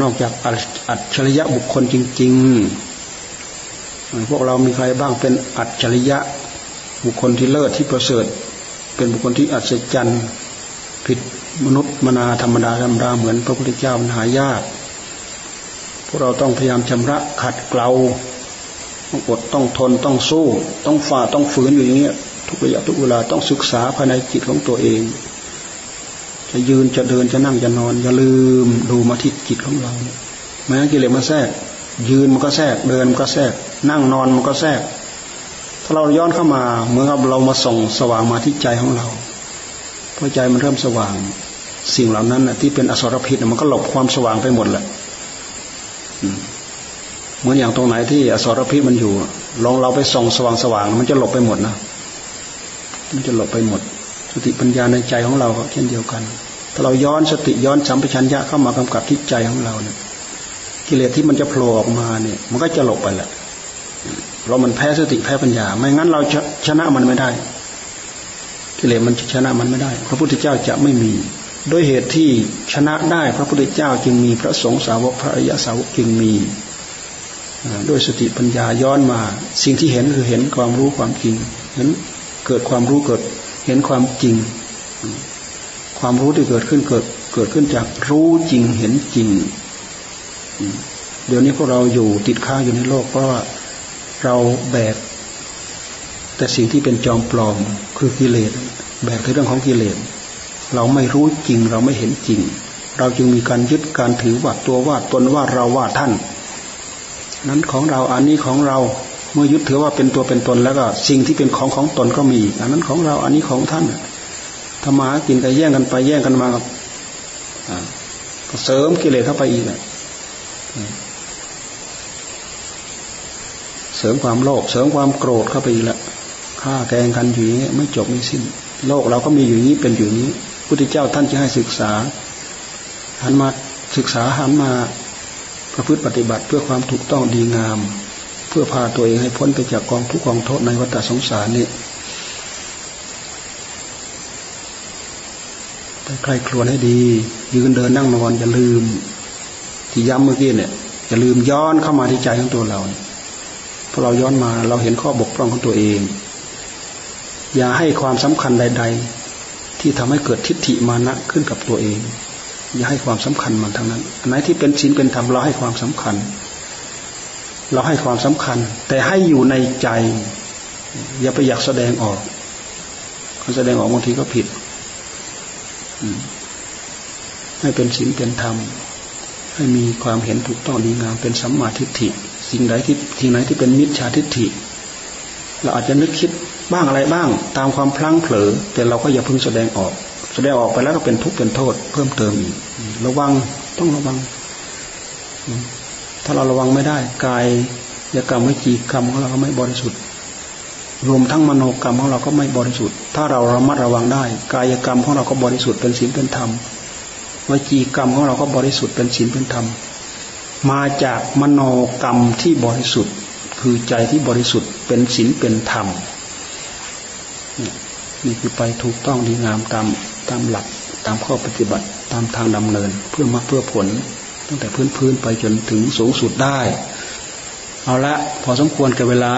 Speaker 1: นอกจากอัจฉริยะบุคคลจริง ๆ พวกเรามีใครบ้างเป็นอัจฉริยะบุคคลที่เลิศที่ประเสริฐ เป็นบุคคลที่อัศจรรย์ผิดมนุษย์มนาธรรมดาธรรมดาเหมือนพระพุทธเจ้ามันหายาก พวกเราต้องพยายามชำระขัดเกลา ต้องอดต้องทนต้องสู้ ต้องฝ่าต้องฝืนอยู่อย่างเงี้ยทุกระยะทุกเวลาต้องศึกษาภายในจิตของตัวเอง จะยืนจะเดินจะนั่งจะนอน อย่าลืมดูมาที่จิตของเราแม้กิเลสมาแทรก ยืนมันก็แทรกเดินมันก็แทรก นั่งนอนมันก็แทรก ถ้าเราย้อนเข้ามาเหมือนกับเรามาส่งสว่างมาที่ใจของเราพอใจมันเริ่มสว่าง สิ่งเหล่านั้นนะที่เป็นอสรพิษมันก็หลบความสว่างไปหมดแหละ เหมือนอย่างตรงไหนที่อสรพิษมันอยู่ลองเราไปส่องสว่างสว่างมันจะหลบไปหมดนะมันจะหลบไปหมด สติปัญญาในใจของเราก็เช่นเดียวกัน ถ้าเราย้อนสติย้อนสัมปชัญญะเข้ามากำกับที่ใจของเราเนี่ย กิเลสที่มันจะโผล่ออกมาเนี่ย มันก็จะหลบไปแหละเพราะมันแพ้สติแพ้ปัญญา ไม่งั้นเราชนะมันไม่ได้ กิเลสมันชนะมันไม่ได้ พระพุทธเจ้าจะไม่มีด้วยเหตุที่ชนะได้ พระพุทธเจ้าจึงมีพระสงฆ์สาวกพระอริยสาวกจึงมี ด้วยสติปัญญาย้อนมา สิ่งที่เห็นคือเห็นความรู้ความจริงเห็นเกิดความรู้เกิดเห็นความจริง ความรู้ที่เกิดขึ้นเกิดเกิดขึ้นจากรู้จริงเห็นจริง เดี๋ยวนี้พวกเราอยู่ติดค้างอยู่ในโลกเพราะว่าเราแบกแต่สิ่งที่เป็นจอมปลอมคือกิเลสแบกในเรื่องของกิเลสเราไม่รู้จริงเราไม่เห็นจริง เราจึงมีการยึดการถือว่าตัวว่าตนว่าเราว่าท่าน นั้นของเราอันนี้ของเราเมื่อยึดถือว่าเป็นตัวเป็นตนแล้วก็สิ่งที่เป็นของของตนก็มีอันนั้นของเราอันนี้ของท่านธรรมากินกันแย่งกันไปแย่งกันมาก็เสริมกิเลสเข้าไปอีกเสริมความโลภเสริมความโกรธเข้าไปอีกละฆ่าแกงกันอยู่นี้ไม่จบไม่สิ้น โลกเราก็มีอยู่นี้เป็นอยู่นี้พุทธเจ้าท่านจะให้ศึกษาหันมาศึกษาหันมา ประพฤติปฏิบัติเพื่อความถูกต้องดีงาม เพื่อพาตัวเองให้พ้นไปจากกองทุกกองโทษในวัฏสงสารนี่ใครครวญให้ดี ยืนเดินนั่งนอนอย่าลืม ที่ย้ำเมื่อกี้เนี่ยอย่าลืมย้อนเข้ามาที่ใจของตัวเราพอเราย้อนมาเราเห็นข้อบกพร่องของตัวเอง อย่าให้ความสำคัญใด ๆ ที่ทำให้เกิดทิฏฐิมานะขึ้นกับตัวเอง อย่าให้ความสำคัญมันทั้งนั้นอันไหนที่เป็นศีลเป็นธรรมเราให้ความสำคัญ เราให้ความสำคัญ แต่ให้อยู่ในใจ อย่าไปอยากแสดงออกแสดงออกบางทีก็ผิดให้เป็นศีลเป็นธรรม ให้มีความเห็นถูกต้องดีงามเป็นสัมมาทิฏฐิ สิ่งใดที่สิ่งไหนที่เป็นมิจฉาทิฏฐิ เราอาจจะนึกคิดบ้างอะไรบ้าง ตามความพลั้งเผลอแต่เราก็อย่าเพิ่งแสดงออก แสดงออกไปแล้วก็เป็นทุกข์เป็นโทษ เพิ่มเติมอีกระวังต้องระวัง ถ้าเราระวังไม่ได้กายยกรรมวิจีกรรมของเราก็ไม่บริสุทธิ์ รวมทั้งมโนกรรมของเราก็ไม่บริสุทธิ์ ถ้าเราระมัดระวังได้ กายกรรมของเราก็บริสุทธิ์เป็นศีลเป็นธรรมวจีกรรมของเราก็บริสุทธิ์เป็นศีลเป็นธรรมมาจากมโนกรรมที่บริสุทธิ์ คือใจที่บริสุทธิ์เป็นศีลเป็นธรรมนี่คือไปถูกต้องดีงามตาม ตามหลักตามข้อปฏิบัติตามทางดำเนิน เพื่อมาเพื่อผล ตั้งแต่พื้นพื้นไปจนถึงสูงสุดได้ เอาละพอสมควรกับเวลา